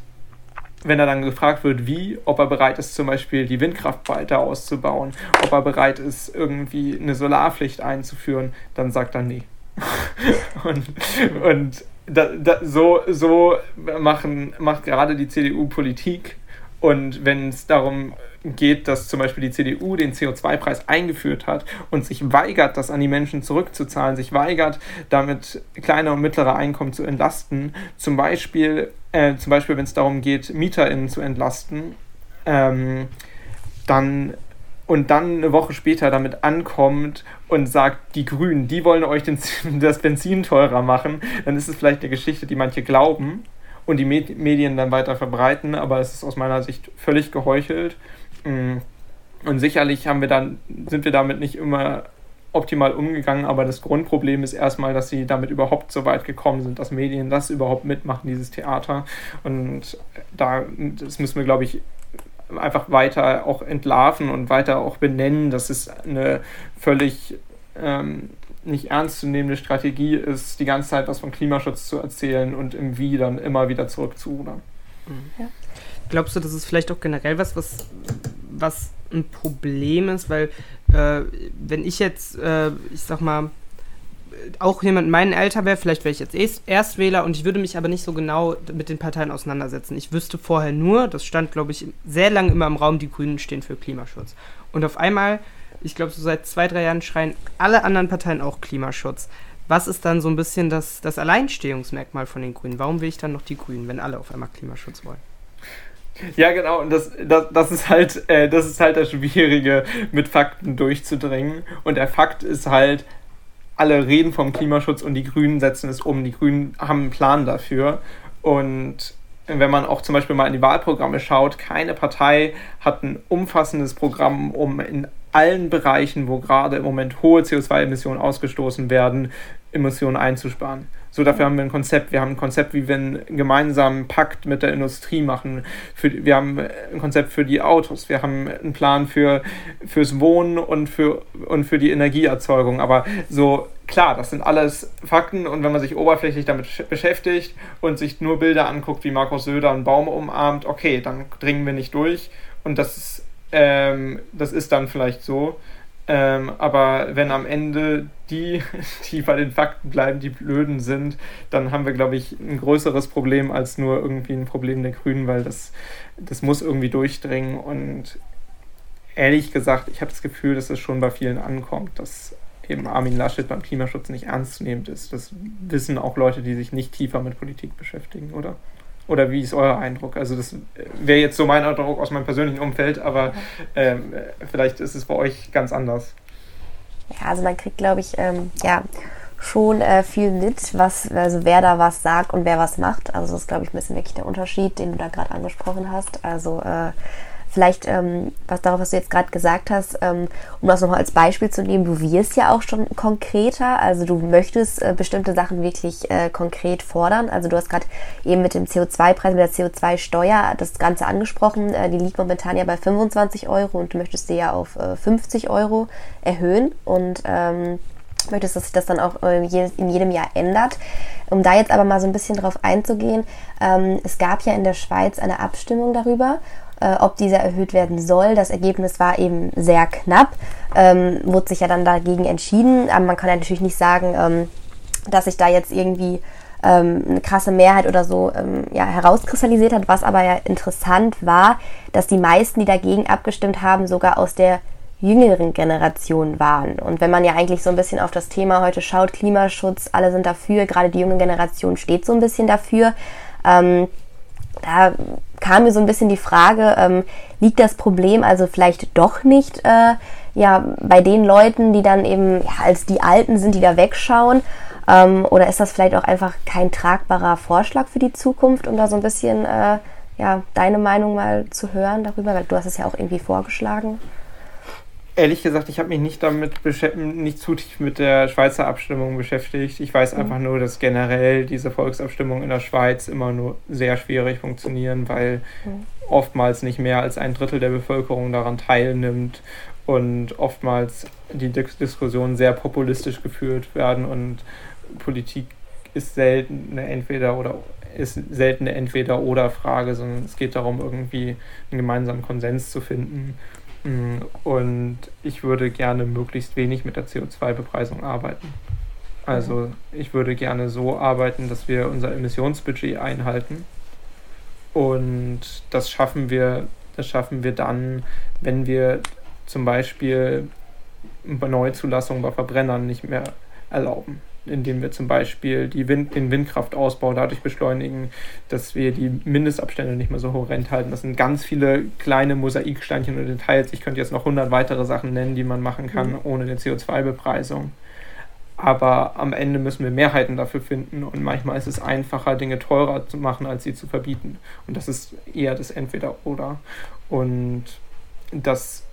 wenn er dann gefragt wird, wie, ob er bereit ist, zum Beispiel die Windkraft weiter auszubauen, ob er bereit ist, irgendwie eine Solarpflicht einzuführen, dann sagt er nee. und und da, da, so, so machen, macht gerade die CDU Politik. Und wenn es darum geht, dass zum Beispiel die CDU den CO2-Preis eingeführt hat und sich weigert, das an die Menschen zurückzuzahlen, sich weigert, damit kleine und mittlere Einkommen zu entlasten, zum Beispiel, äh, Beispiel wenn es darum geht, MieterInnen zu entlasten, ähm, dann und dann eine Woche später damit ankommt und sagt, die Grünen, die wollen euch den, das Benzin teurer machen, dann ist es vielleicht eine Geschichte, die manche glauben und die Medien dann weiter verbreiten, aber es ist aus meiner Sicht völlig geheuchelt. Mm. Und sicherlich haben wir dann, sind wir damit nicht immer optimal umgegangen, aber das Grundproblem ist erstmal, dass sie damit überhaupt so weit gekommen sind, dass Medien das überhaupt mitmachen, dieses Theater. Und da, das müssen wir, glaube ich, einfach weiter auch entlarven und weiter auch benennen, dass es eine völlig ähm, nicht ernstzunehmende Strategie ist, die ganze Zeit was von Klimaschutz zu erzählen und im Wie dann immer wieder zurückzurudern. Mhm. Ja. Glaubst du, das ist vielleicht auch generell was, was, was ein Problem ist? Weil, äh, wenn ich jetzt, äh, ich sag mal, auch jemand mein Alter wäre, vielleicht wäre ich jetzt Erstwähler und ich würde mich aber nicht so genau mit den Parteien auseinandersetzen. Ich wüsste vorher nur, das stand, glaube ich, sehr lange immer im Raum, die Grünen stehen für Klimaschutz. Und auf einmal, ich glaube, so seit zwei, drei Jahren schreien alle anderen Parteien auch Klimaschutz. Was ist dann so ein bisschen das, das Alleinstehungsmerkmal von den Grünen? Warum will ich dann noch die Grünen, wenn alle auf einmal Klimaschutz wollen? Ja, genau, und das, das, das, ist halt, äh, das ist halt das Schwierige, mit Fakten durchzudringen. Und der Fakt ist halt, alle reden vom Klimaschutz und die Grünen setzen es um. Die Grünen haben einen Plan dafür. Und wenn man auch zum Beispiel mal in die Wahlprogramme schaut, keine Partei hat ein umfassendes Programm, um in allen Bereichen, wo gerade im Moment hohe CO2-Emissionen ausgestoßen werden, Emissionen einzusparen. So, dafür haben wir ein Konzept. Wir haben ein Konzept, wie wir einen gemeinsamen Pakt mit der Industrie machen. Für, wir haben ein Konzept für die Autos. Wir haben einen Plan für, fürs Wohnen und für, und für die Energieerzeugung. Aber so, klar, das sind alles Fakten. Und wenn man sich oberflächlich damit beschäftigt und sich nur Bilder anguckt, wie Markus Söder einen Baum umarmt, okay, dann dringen wir nicht durch. Und das ist, ähm, das ist dann vielleicht so. Ähm, aber wenn am Ende die, die bei den Fakten bleiben, die Blöden sind, dann haben wir, glaube ich, ein größeres Problem als nur irgendwie ein Problem der Grünen, weil das, das muss irgendwie durchdringen. Und ehrlich gesagt, ich habe das Gefühl, dass es schon bei vielen ankommt, dass eben Armin Laschet beim Klimaschutz nicht ernstzunehmend ist. Das wissen auch Leute, die sich nicht tiefer mit Politik beschäftigen, oder? Oder wie ist euer Eindruck? Also das wäre jetzt so mein Eindruck aus meinem persönlichen Umfeld, aber ähm, vielleicht ist es bei euch ganz anders. Ja, also man kriegt, glaube ich, ähm, ja schon äh, viel mit, was, also wer da was sagt und wer was macht. Also das ist, glaube ich, ein bisschen wirklich der Unterschied, den du da gerade angesprochen hast. Also äh, Vielleicht, ähm, was darauf, was du jetzt gerade gesagt hast, ähm, um das nochmal als Beispiel zu nehmen, du wirst ja auch schon konkreter, also du möchtest äh, bestimmte Sachen wirklich äh, konkret fordern. Also du hast gerade eben mit dem CO2-Preis, mit der CO2-Steuer das Ganze angesprochen. Äh, die liegt momentan ja bei 25 Euro und du möchtest sie ja auf äh, 50 Euro erhöhen und ähm, möchtest, dass sich das dann auch äh, in jedem Jahr ändert. Um da jetzt aber mal so ein bisschen drauf einzugehen, ähm, es gab ja in der Schweiz eine Abstimmung darüber äh, ob dieser erhöht werden soll. Das Ergebnis war eben sehr knapp, ähm, wurde sich ja dann dagegen entschieden. Aber man kann ja natürlich nicht sagen, ähm, dass sich da jetzt irgendwie ähm, eine krasse Mehrheit oder so ähm, ja, herauskristallisiert hat. Was aber ja interessant war, dass die meisten, die dagegen abgestimmt haben, sogar aus der jüngeren Generation waren. Und wenn man ja eigentlich so ein bisschen auf das Thema heute schaut, Klimaschutz, alle sind dafür, gerade die junge Generation steht so ein bisschen dafür. Ähm, da kam mir so ein bisschen die Frage, ähm, liegt das Problem also vielleicht doch nicht äh, ja, bei den Leuten, die dann eben ja, als die Alten sind, die da wegschauen? Ähm, oder ist das vielleicht auch einfach kein tragbarer Vorschlag für die Zukunft, um da so ein bisschen äh, ja, deine Meinung mal zu hören darüber? Weil du hast es ja auch irgendwie vorgeschlagen. Ehrlich gesagt, ich habe mich nicht damit nicht zu tief mit der Schweizer Abstimmung beschäftigt. Ich weiß mhm. einfach nur, dass generell diese Volksabstimmungen in der Schweiz immer nur sehr schwierig funktionieren, weil mhm. oftmals nicht mehr als ein Drittel der Bevölkerung daran teilnimmt und oftmals die Diskussionen sehr populistisch geführt werden und Politik ist selten eine entweder oder ist selten eine Entweder-Oder-Frage, sondern es geht darum, irgendwie einen gemeinsamen Konsens zu finden. Mm, und ich würde gerne möglichst wenig mit der CO2-Bepreisung arbeiten. Also ich würde gerne so arbeiten, dass wir unser Emissionsbudget einhalten. Und das schaffen wir, das schaffen wir dann, wenn wir zum Beispiel Neuzulassungen bei Verbrennern nicht mehr erlauben indem wir zum Beispiel Wind, den Windkraftausbau dadurch beschleunigen, dass wir die Mindestabstände nicht mehr so horrend halten. Das sind ganz viele kleine Mosaiksteinchen und Details. Ich könnte jetzt noch 100 weitere Sachen nennen, die man machen kann mhm. ohne eine CO2-Bepreisung. Aber am Ende müssen wir Mehrheiten dafür finden und manchmal ist es einfacher, Dinge teurer zu machen, als sie zu verbieten. Und das ist eher das Entweder-Oder. Und das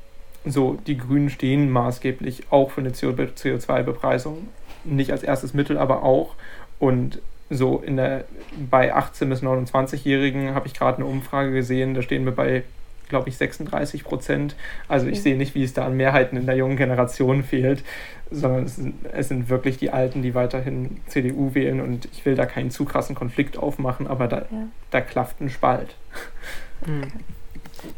so, die Grünen stehen maßgeblich auch für eine CO2-Bepreisung nicht als erstes Mittel, aber auch. Und so in der, bei 18- bis 29-Jährigen habe ich gerade eine Umfrage gesehen, da stehen wir bei, glaube ich, 36 Prozent. Also ich mhm. sehe nicht, wie es da an Mehrheiten in der jungen Generation fehlt, sondern es sind, es sind wirklich die Alten, die weiterhin CDU wählen und ich will da keinen zu krassen Konflikt aufmachen, aber da, ja. da klafft ein Spalt. Mhm.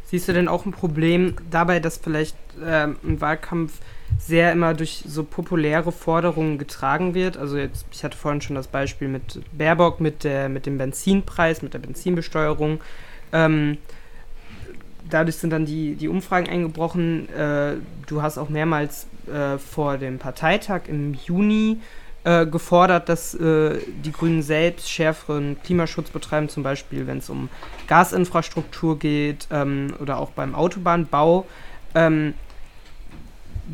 Siehst du denn auch ein Problem dabei, dass vielleicht ähm, ein Wahlkampf sehr immer durch so populäre Forderungen getragen wird. Also jetzt, ich hatte vorhin schon das Beispiel mit Baerbock, mit, der, mit dem Benzinpreis, mit der Benzinbesteuerung. Ähm, dadurch sind dann die, die Umfragen eingebrochen. Äh, du hast auch mehrmals äh, vor dem Parteitag im Juni äh, gefordert, dass äh, die Grünen selbst schärferen Klimaschutz betreiben, zum Beispiel wenn es um Gasinfrastruktur geht ähm, oder auch beim Autobahnbau. Ähm,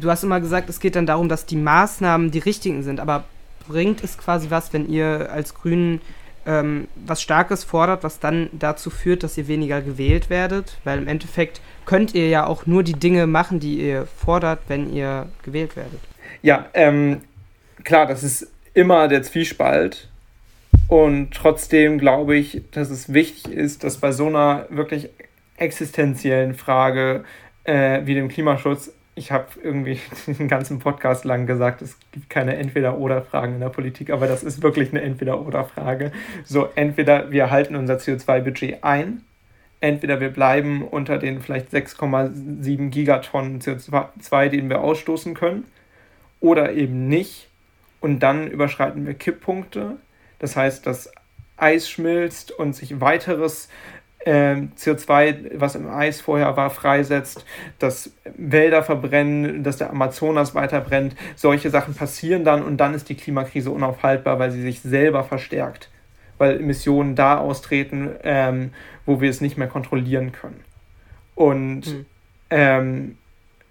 du hast immer gesagt, es geht dann darum, dass die Maßnahmen die richtigen sind, aber bringt es quasi was, wenn ihr als Grünen ähm, was Starkes fordert, was dann dazu führt, dass ihr weniger gewählt werdet? Weil im Endeffekt könnt ihr ja auch nur die Dinge machen, die ihr fordert, wenn ihr gewählt werdet. Ja, ähm, klar, das ist immer der Zwiespalt. Und trotzdem glaube ich, dass es wichtig ist, dass bei so einer wirklich existenziellen Frage äh, wie dem Klimaschutz ich habe irgendwie den ganzen Podcast lang gesagt, es gibt keine Entweder-Oder-Fragen in der Politik, aber das ist wirklich eine Entweder-Oder-Frage. So, entweder wir halten unser CO2-Budget ein, entweder wir bleiben unter den vielleicht 6,7 Gigatonnen CO2, den wir ausstoßen können, oder eben nicht. Und dann überschreiten wir Kipppunkte. Das heißt, das Eis schmilzt und sich weiteres CO2, was im Eis vorher war, freisetzt, dass Wälder verbrennen, dass der Amazonas weiter brennt. Solche Sachen passieren dann und dann ist die Klimakrise unaufhaltbar, weil sie sich selber verstärkt, weil Emissionen da austreten, ähm, wo wir es nicht mehr kontrollieren können. Und mhm. ähm,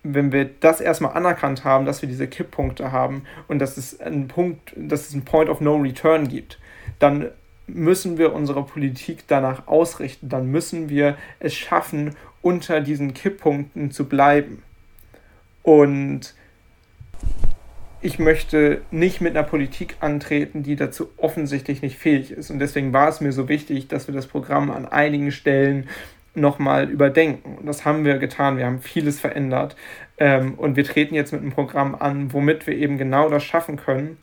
wenn wir das erstmal anerkannt haben, dass wir diese Kipppunkte haben und dass es einen Punkt, dass es einen Point of No Return gibt, dann müssen wir unsere Politik danach ausrichten. Dann müssen wir es schaffen, unter diesen Kipppunkten zu bleiben. Und ich möchte nicht mit einer Politik antreten, die dazu offensichtlich nicht fähig ist. Und deswegen war es mir so wichtig, dass wir das Programm an einigen Stellen nochmal überdenken. Und das haben wir getan. Wir haben vieles verändert. Ähm, und wir treten jetzt mit einem Programm an, womit wir eben genau das schaffen können,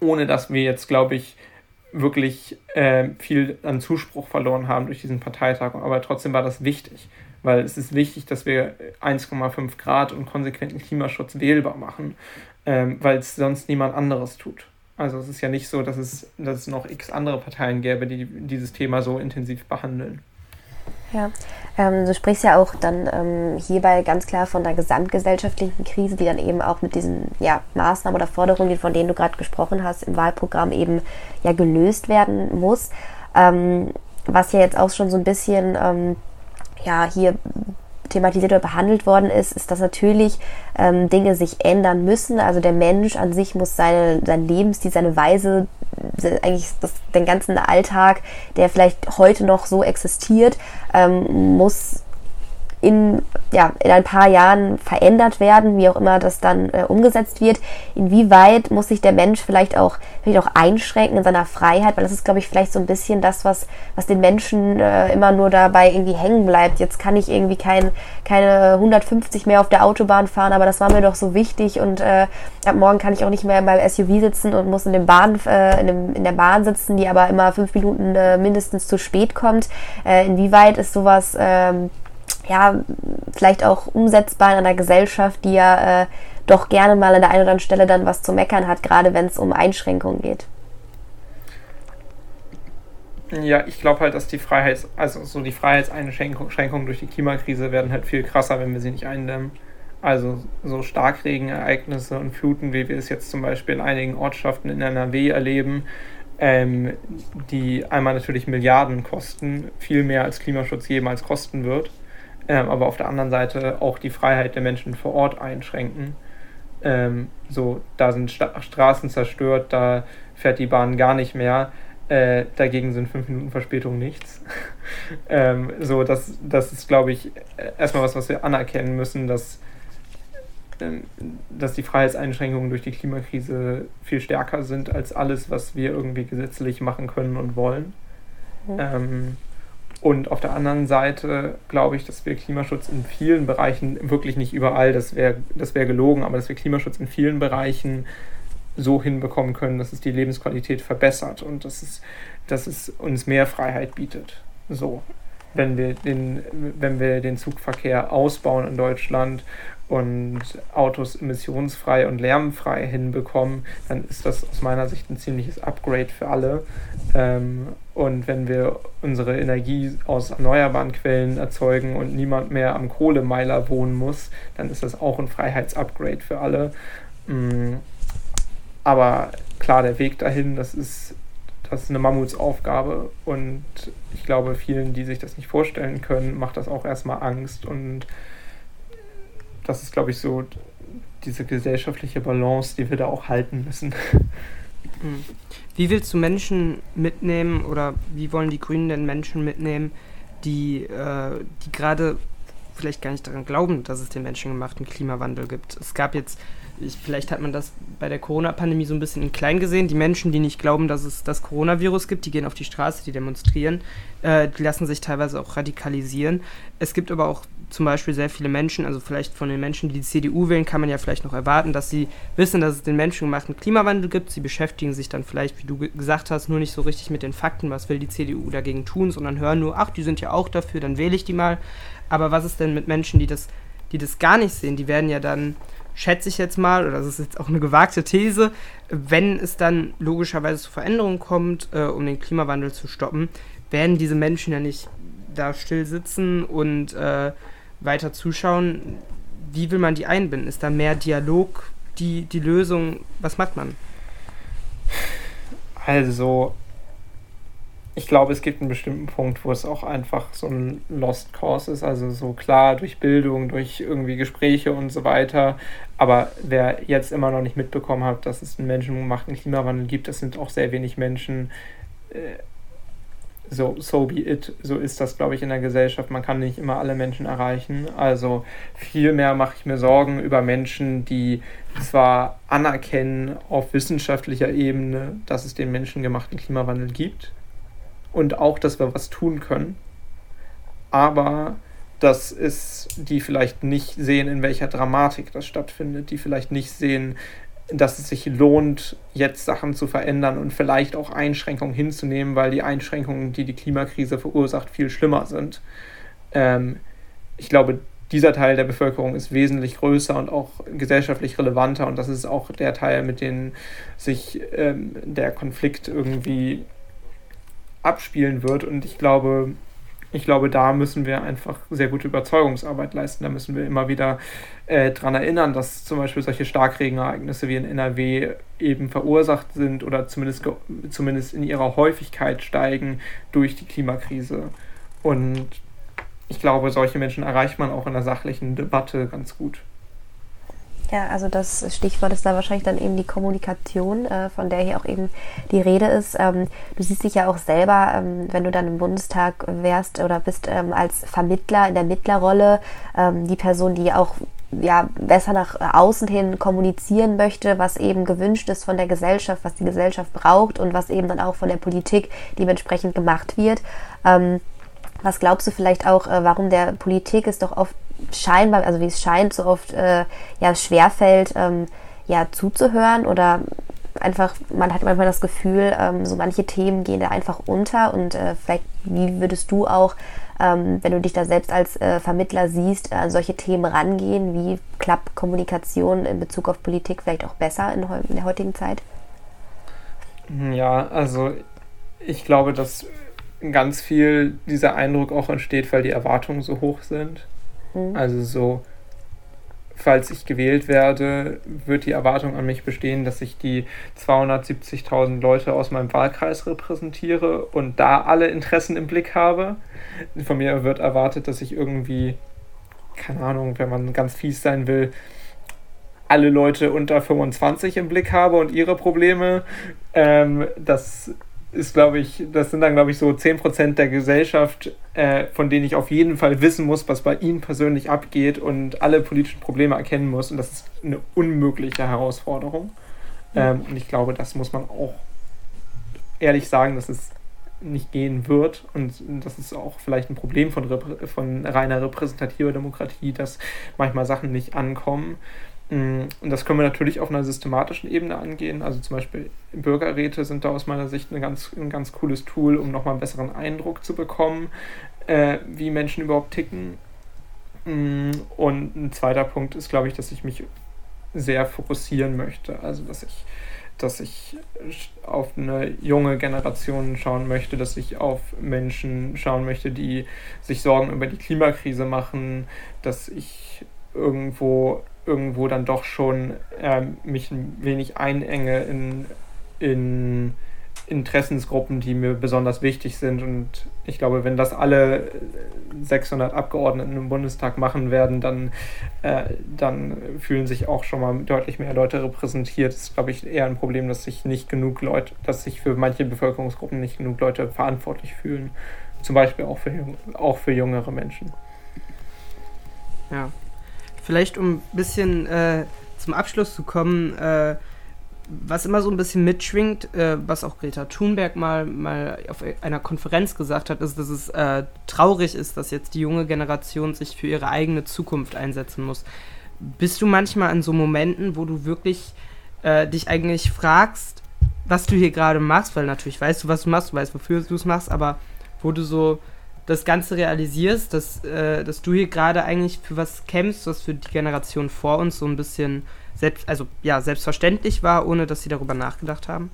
ohne dass wir jetzt, glaube ich, wirklich äh, viel an Zuspruch verloren haben durch diesen Parteitag. Aber trotzdem war das wichtig, weil es ist wichtig, dass wir 1,5 Grad und konsequenten Klimaschutz wählbar machen, ähm, weil es sonst niemand anderes tut. Also es ist ja nicht so, dass es, dass es noch x andere Parteien gäbe, die dieses Thema so intensiv behandeln. Ja, ähm, du sprichst ja auch dann ähm, hierbei ganz klar von der gesamtgesellschaftlichen Krise, die dann eben auch mit diesen ja, Maßnahmen oder Forderungen, von denen du gerade gesprochen hast, im Wahlprogramm eben ja gelöst werden muss. Ähm, was ja jetzt auch schon so ein bisschen ähm, ja hier thematisiert oder behandelt worden ist, ist, dass natürlich ähm, Dinge sich ändern müssen. Also der Mensch an sich muss seine, sein Lebensstil, seine Weise, eigentlich das, den ganzen Alltag, der vielleicht heute noch so existiert, ähm, muss in, ja, in ein paar Jahren verändert werden, wie auch immer das dann äh, umgesetzt wird. Inwieweit muss sich der Mensch vielleicht auch, vielleicht auch einschränken in seiner Freiheit, weil das ist, glaube ich, vielleicht so ein bisschen das, was, was den Menschen äh, immer nur dabei irgendwie hängen bleibt. Jetzt kann ich irgendwie kein, keine 150 mehr auf der Autobahn fahren, aber das war mir doch so wichtig und äh, ab morgen kann ich auch nicht mehr meinem SUV sitzen und muss in, dem Bahn, äh, in, dem, in der Bahn sitzen, die aber immer fünf Minuten äh, mindestens zu spät kommt. Äh, inwieweit ist sowas ähm, ja, vielleicht auch umsetzbar in einer Gesellschaft, die ja äh, doch gerne mal an der einen oder anderen Stelle dann was zu meckern hat, gerade wenn es um Einschränkungen geht. Ja, ich glaube halt, dass die Freiheits-, also so die Freiheitseinschränkungen durch die Klimakrise werden halt viel krasser, wenn wir sie nicht eindämmen. Also so Starkregenereignisse und Fluten, wie wir es jetzt zum Beispiel in einigen Ortschaften in NRW erleben, ähm, die einmal natürlich Milliarden kosten, viel mehr als Klimaschutz jemals kosten wird ähm, aber auf der anderen Seite auch die Freiheit der Menschen vor Ort einschränken. Ähm, so, da sind Sta Straßen zerstört, da fährt die Bahn gar nicht mehr. Äh, dagegen sind fünf Minuten Verspätung nichts. ähm, so, das, das ist, glaube ich, erstmal was, was wir anerkennen müssen, dass, ähm, dass die Freiheitseinschränkungen durch die Klimakrise viel stärker sind als alles, was wir irgendwie gesetzlich machen können und wollen. Mhm. Ähm, und auf der anderen Seite glaube ich, dass wir Klimaschutz in vielen Bereichen, wirklich nicht überall, das wäre das wär gelogen, aber dass wir Klimaschutz in vielen Bereichen so hinbekommen können, dass es die Lebensqualität verbessert und dass es, dass es uns mehr Freiheit bietet. So, wenn wir den, wenn wir den Zugverkehr ausbauen in Deutschland und Autos emissionsfrei und lärmfrei hinbekommen, dann ist das aus meiner Sicht ein ziemliches Upgrade für alle. Ähm, und wenn wir unsere Energie aus erneuerbaren Quellen erzeugen und niemand mehr am Kohlemeiler wohnen muss, dann ist das auch ein Freiheitsupgrade für alle. Mm, aber klar, der Weg dahin, das ist, das ist eine Mammutsaufgabe und ich glaube, vielen, die sich das nicht vorstellen können, macht das auch erstmal Angst und das ist, glaube ich, so diese gesellschaftliche Balance, die wir da auch halten müssen. Hm. Wie willst du Menschen mitnehmen oder wie wollen die Grünen denn Menschen mitnehmen, die, äh, die gerade vielleicht gar nicht daran glauben, dass es den menschengemachten Klimawandel gibt? Es gab jetzt, ich, vielleicht hat man das bei der Corona-Pandemie so ein bisschen in klein gesehen, die Menschen, die nicht glauben, dass es das Coronavirus gibt, die gehen auf die Straße, die demonstrieren, äh, die lassen sich teilweise auch radikalisieren. Es gibt aber auch zum Beispiel sehr viele Menschen, also vielleicht von den Menschen, die die CDU wählen, kann man ja vielleicht noch erwarten, dass sie wissen, dass es den menschengemachten Klimawandel gibt. Sie beschäftigen sich dann vielleicht, wie du gesagt hast, nur nicht so richtig mit den Fakten, was will die CDU dagegen tun, sondern hören nur, ach, die sind ja auch dafür, dann wähle ich die mal. Aber was ist denn mit Menschen, die das, die das gar nicht sehen? Die werden ja dann, schätze ich jetzt mal, oder das ist jetzt auch eine gewagte These, wenn es dann logischerweise zu Veränderungen kommt, äh, um den Klimawandel zu stoppen, werden diese Menschen ja nicht da still sitzen und äh, weiter zuschauen, wie will man die einbinden? Ist da mehr Dialog die, die Lösung? Was macht man? Also, ich glaube, es gibt einen bestimmten Punkt, wo es auch einfach so ein Lost Cause ist. Also so klar durch Bildung, durch irgendwie Gespräche und so weiter. Aber wer jetzt immer noch nicht mitbekommen hat, dass es einen menschengemachten Klimawandel gibt, das sind auch sehr wenig Menschen. Äh, so, so be it, so ist das, glaube ich, in der Gesellschaft. Man kann nicht immer alle Menschen erreichen. Also vielmehr mache ich mir Sorgen über Menschen, die zwar anerkennen auf wissenschaftlicher Ebene, dass es den menschengemachten Klimawandel gibt und auch, dass wir was tun können, aber dass es die vielleicht nicht sehen, in welcher Dramatik das stattfindet, die vielleicht nicht sehen, dass es sich lohnt, jetzt Sachen zu verändern und vielleicht auch Einschränkungen hinzunehmen, weil die Einschränkungen, die die Klimakrise verursacht, viel schlimmer sind. Ähm, ich glaube, dieser Teil der Bevölkerung ist wesentlich größer und auch gesellschaftlich relevanter und das ist auch der Teil, mit dem sich ähm, der Konflikt irgendwie abspielen wird. Und ich glaube, ich glaube, da müssen wir einfach sehr gute Überzeugungsarbeit leisten. Da müssen wir immer wieder äh, daran erinnern, dass zum Beispiel solche Starkregenereignisse wie in NRW eben verursacht sind oder zumindest, zumindest in ihrer Häufigkeit steigen durch die Klimakrise. Und ich glaube, solche Menschen erreicht man auch in der sachlichen Debatte ganz gut. Ja, also das Stichwort ist da wahrscheinlich dann eben die Kommunikation, äh, von der hier auch eben die Rede ist. Ähm, du siehst dich ja auch selber, ähm, wenn du dann im Bundestag wärst oder bist ähm, als Vermittler in der Mittlerrolle, ähm, die Person, die auch ja, besser nach außen hin kommunizieren möchte, was eben gewünscht ist von der Gesellschaft, was die Gesellschaft braucht und was eben dann auch von der Politik dementsprechend gemacht wird. Ähm, was glaubst du vielleicht auch, äh, warum der Politik es doch oft scheinbar, also wie es scheint, so oft äh, ja schwerfällt, ähm, ja zuzuhören oder einfach, man hat manchmal das Gefühl, ähm, so manche Themen gehen da einfach unter und äh, vielleicht, wie würdest du auch, ähm, wenn du dich da selbst als äh, Vermittler siehst, an solche Themen rangehen? Wie klappt Kommunikation in Bezug auf Politik vielleicht auch besser in, in der heutigen Zeit? Ja, also ich glaube, dass ganz viel dieser Eindruck auch entsteht, weil die Erwartungen so hoch sind. Mhm. Also so, falls ich gewählt werde, wird die Erwartung an mich bestehen, dass ich die 270.000 Leute aus meinem Wahlkreis repräsentiere und da alle Interessen im Blick habe. Von mir wird erwartet, dass ich irgendwie, keine Ahnung, wenn man ganz fies sein will, alle Leute unter 25 im Blick habe und ihre Probleme. Ähm, das ist, glaube ich, das sind dann, glaube ich, so 10% der Gesellschaft, äh, von denen ich auf jeden Fall wissen muss, was bei ihnen persönlich abgeht und alle politischen Probleme erkennen muss. Und das ist eine unmögliche Herausforderung. Ähm, und ich glaube, das muss man auch ehrlich sagen, dass es nicht gehen wird. Und das ist auch vielleicht ein Problem von, von reiner repräsentativer Demokratie, dass manchmal Sachen nicht ankommen. Mm, und das können wir natürlich auf einer systematischen Ebene angehen. Also zum Beispiel Bürgerräte sind da aus meiner Sicht ein ganz, ein ganz cooles Tool, um nochmal einen besseren Eindruck zu bekommen, äh, wie Menschen überhaupt ticken. Mm, und ein zweiter Punkt ist, glaube ich, dass ich mich sehr fokussieren möchte. Also dass ich, dass ich auf eine junge Generation schauen möchte, dass ich auf Menschen schauen möchte, die sich Sorgen über die Klimakrise machen, dass ich irgendwo irgendwo dann doch schon äh, mich ein wenig einenge in, in Interessensgruppen, die mir besonders wichtig sind. Und ich glaube, wenn das alle 600 Abgeordneten im Bundestag machen werden, dann, äh, dann fühlen sich auch schon mal deutlich mehr Leute repräsentiert. Das ist, glaube ich, eher ein Problem, dass sich nicht genug Leute, dass sich für manche Bevölkerungsgruppen nicht genug Leute verantwortlich fühlen. Zum Beispiel auch für, auch für jüngere Menschen. Ja, vielleicht um ein bisschen äh, zum Abschluss zu kommen, äh, was immer so ein bisschen mitschwingt, äh, was auch Greta Thunberg mal, mal auf einer Konferenz gesagt hat, ist, dass es äh, traurig ist, dass jetzt die junge Generation sich für ihre eigene Zukunft einsetzen muss. Bist du manchmal an so Momenten, wo du wirklich äh, dich eigentlich fragst, was du hier gerade machst, weil natürlich weißt du, was du machst, du weißt, wofür du es machst, aber wo du so das Ganze realisierst, dass, äh, dass du hier gerade eigentlich für was kämpfst, was für die Generation vor uns so ein bisschen selbst, also ja, selbstverständlich war, ohne dass sie darüber nachgedacht haben?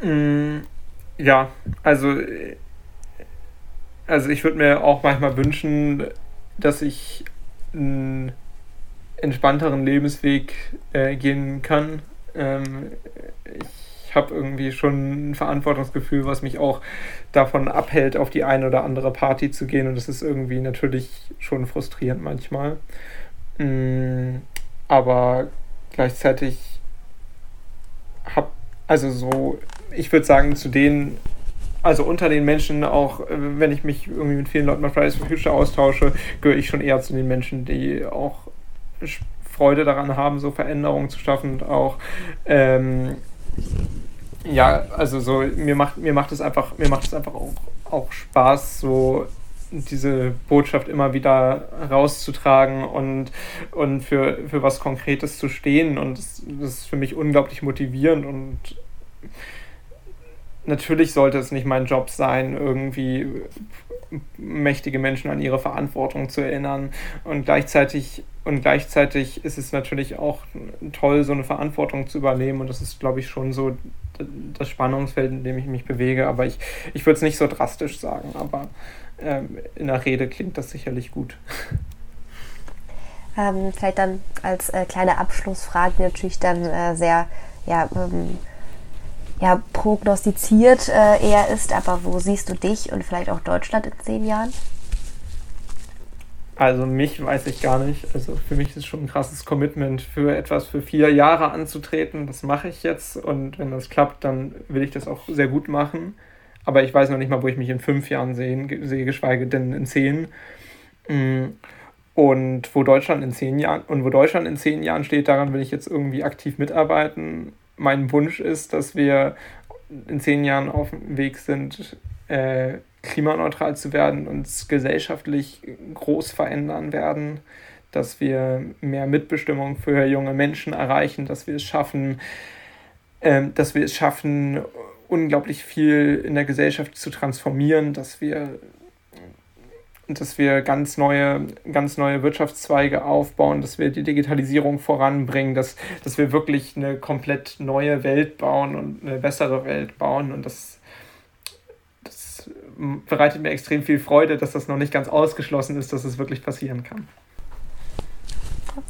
Mm, ja, also, also ich würde mir auch manchmal wünschen, dass ich einen entspannteren Lebensweg äh, gehen kann. Ähm, ich ich habe irgendwie schon ein Verantwortungsgefühl, was mich auch davon abhält, auf die eine oder andere Party zu gehen. Und das ist irgendwie natürlich schon frustrierend manchmal. Mm, aber gleichzeitig habe, also so, ich würde sagen, zu denen, also unter den Menschen, auch wenn ich mich irgendwie mit vielen Leuten bei Fridays for Future austausche, gehöre ich schon eher zu den Menschen, die auch Freude daran haben, so Veränderungen zu schaffen und auch ähm, ja, also so, mir macht, mir macht es einfach, mir macht es einfach auch, auch Spaß, so diese Botschaft immer wieder rauszutragen und, und für, für was Konkretes zu stehen. Und das, das ist für mich unglaublich motivierend und natürlich sollte es nicht mein Job sein, irgendwie mächtige Menschen an ihre Verantwortung zu erinnern. Und gleichzeitig, und gleichzeitig ist es natürlich auch toll, so eine Verantwortung zu übernehmen. Und das ist, glaube ich, schon so das Spannungsfeld, in dem ich mich bewege. Aber ich, ich würde es nicht so drastisch sagen, aber ähm, in der Rede klingt das sicherlich gut. Ähm, vielleicht dann als äh, kleine Abschlussfrage, natürlich dann äh, sehr ja, ähm, ja, prognostiziert äh, eher ist, aber wo siehst du dich und vielleicht auch Deutschland in zehn Jahren? Also mich weiß ich gar nicht. Also für mich ist schon ein krasses Commitment, für etwas für vier Jahre anzutreten. Das mache ich jetzt und wenn das klappt, dann will ich das auch sehr gut machen. Aber ich weiß noch nicht mal, wo ich mich in fünf Jahren sehen, sehe, geschweige denn in zehn. Mm. Und wo Deutschland in zehn Jahren und wo Deutschland in zehn Jahren steht, daran will ich jetzt irgendwie aktiv mitarbeiten. Mein Wunsch ist, dass wir in zehn Jahren auf dem Weg sind, äh, klimaneutral zu werden, uns gesellschaftlich groß verändern werden, dass wir mehr Mitbestimmung für junge Menschen erreichen, dass wir es schaffen, äh, dass wir es schaffen, unglaublich viel in der Gesellschaft zu transformieren, dass wir dass wir ganz neue, ganz neue Wirtschaftszweige aufbauen, dass wir die Digitalisierung voranbringen, dass, dass wir wirklich eine komplett neue Welt bauen und eine bessere Welt bauen. Und das, das bereitet mir extrem viel Freude, dass das noch nicht ganz ausgeschlossen ist, dass es wirklich passieren kann.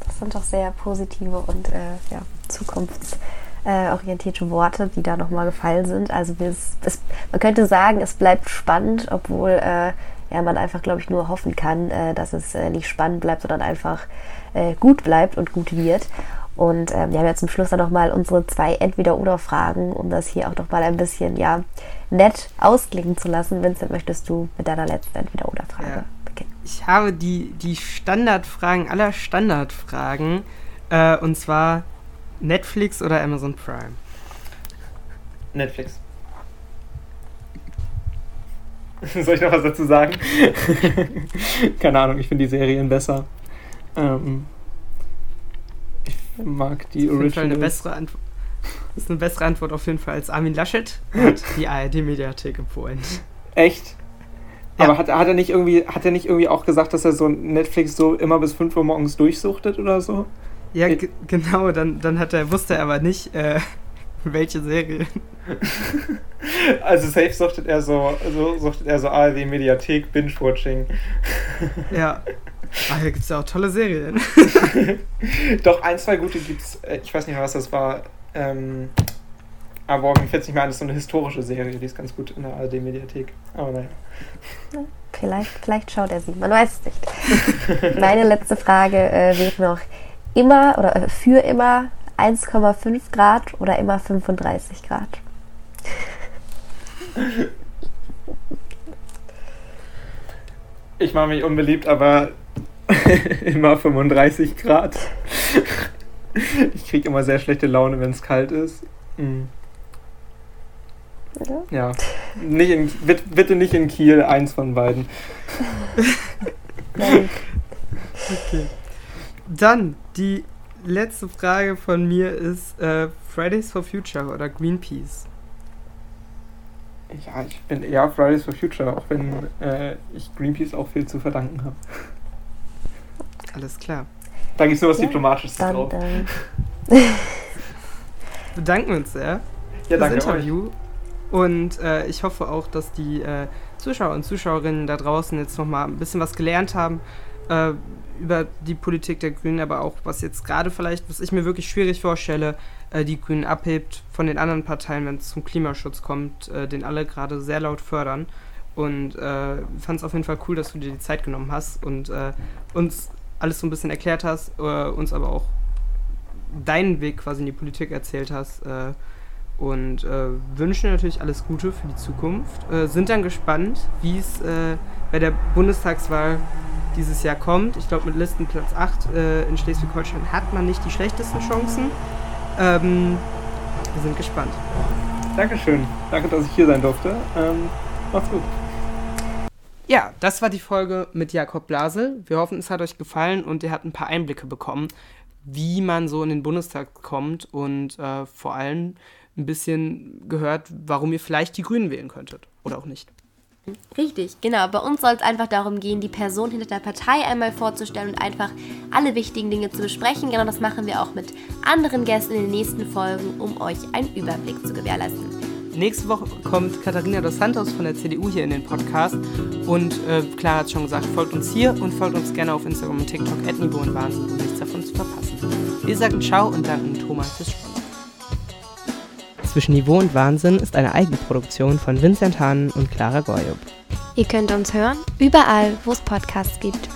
Das sind doch sehr positive und äh, ja, zukunftsorientierte Worte, die da nochmal gefallen sind. Also es, es, man könnte sagen, es bleibt spannend, obwohl äh, ja, man einfach, glaube ich, nur hoffen kann, äh, dass es äh, nicht spannend bleibt, sondern einfach äh, gut bleibt und gut wird. Und ähm, wir haben ja zum Schluss dann nochmal unsere zwei Entweder-Oder-Fragen, um das hier auch nochmal ein bisschen ja, nett ausklingen zu lassen. Vincent, möchtest du mit deiner letzten Entweder-Oder-Frage ja. beginnen? Ich habe die, die Standardfragen aller Standardfragen, äh, und zwar Netflix oder Amazon Prime? Netflix. Soll ich noch was dazu sagen? Keine Ahnung, ich finde die Serien besser. Ähm, ich mag die das ist Eine bessere Antwort. Das ist eine bessere Antwort auf jeden Fall als Armin Laschet hat die ARD-Mediathek empfohlen. Echt? Ja. Aber hat, hat, er nicht irgendwie, hat er nicht irgendwie auch gesagt, dass er so Netflix so immer bis 5 Uhr morgens durchsuchtet oder so? Ja, genau, dann, dann hat er, wusste er aber nicht, äh, welche Serie? Also safe suchtet er so, so suchtet er so ARD Mediathek Binge-Watching. Ja. Ah, hier gibt es ja auch tolle Serien. Doch, ein, zwei gute gibt's. Äh, ich weiß nicht mehr, was das war. Ähm, aber mir fällt es nicht mehr an, das ist so eine historische Serie, die ist ganz gut in der ARD Mediathek. Aber naja. Vielleicht, vielleicht schaut er sie, man weiß es nicht. Meine letzte Frage äh, wäre noch immer oder äh, für immer 1,5 Grad oder immer 35 Grad? Ich mache mich unbeliebt, aber immer 35 Grad. Ich kriege immer sehr schlechte Laune, wenn es kalt ist. Mhm. Ja. ja. Nicht in, bitte nicht in Kiel, eins von beiden. okay. Dann die letzte Frage von mir ist äh, Fridays for Future oder Greenpeace? Ja, ich bin eher Fridays for Future, auch wenn äh, ich Greenpeace auch viel zu verdanken habe. Alles klar. Da gibt es nur was ja, Diplomatisches dann, drauf. Dann. Bedanken uns sehr ja, das Interview. Euch. Und äh, ich hoffe auch, dass die äh, Zuschauer und Zuschauerinnen da draußen jetzt nochmal ein bisschen was gelernt haben äh, über die Politik der Grünen, aber auch was jetzt gerade vielleicht, was ich mir wirklich schwierig vorstelle, äh, die Grünen abhebt von den anderen Parteien, wenn es zum Klimaschutz kommt, äh, den alle gerade sehr laut fördern. Und äh, fand es auf jeden Fall cool, dass du dir die Zeit genommen hast und äh, uns alles so ein bisschen erklärt hast, äh, uns aber auch deinen Weg quasi in die Politik erzählt hast. Äh, und wünschen natürlich alles Gute für die Zukunft. Sind dann gespannt, wie es bei der Bundestagswahl dieses Jahr kommt. Ich glaube, mit Listenplatz 8 äh, in Schleswig-Holstein hat man nicht die schlechtesten Chancen. Ähm, wir sind gespannt. Dankeschön. Danke, dass ich hier sein durfte. Ähm, macht's gut. Ja, das war die Folge mit Jakob Blasel. Wir hoffen, es hat euch gefallen und ihr habt ein paar Einblicke bekommen, wie man so in den Bundestag kommt und äh, vor allem ein bisschen gehört, warum ihr vielleicht die Grünen wählen könntet oder auch nicht. Richtig, genau. Bei uns soll es einfach darum gehen, die Person hinter der Partei einmal vorzustellen und einfach alle wichtigen Dinge zu besprechen. Genau das machen wir auch mit anderen Gästen in den nächsten Folgen, um euch einen Überblick zu gewährleisten. Nächste Woche kommt Katharina dos Santos von der CDU hier in den Podcast. Und äh, Clara hat schon gesagt, folgt uns hier und folgt uns gerne auf Instagram und TikTok, Niveau und Wahnsinn, um nichts davon zu verpassen. Wir sagen Ciao und danken Thomas fürs Sprechen. Zwischen Niveau und Wahnsinn ist eine Eigenproduktion von Vincent Hahn und Clara Goyub. Ihr könnt uns hören, überall, wo es Podcasts gibt.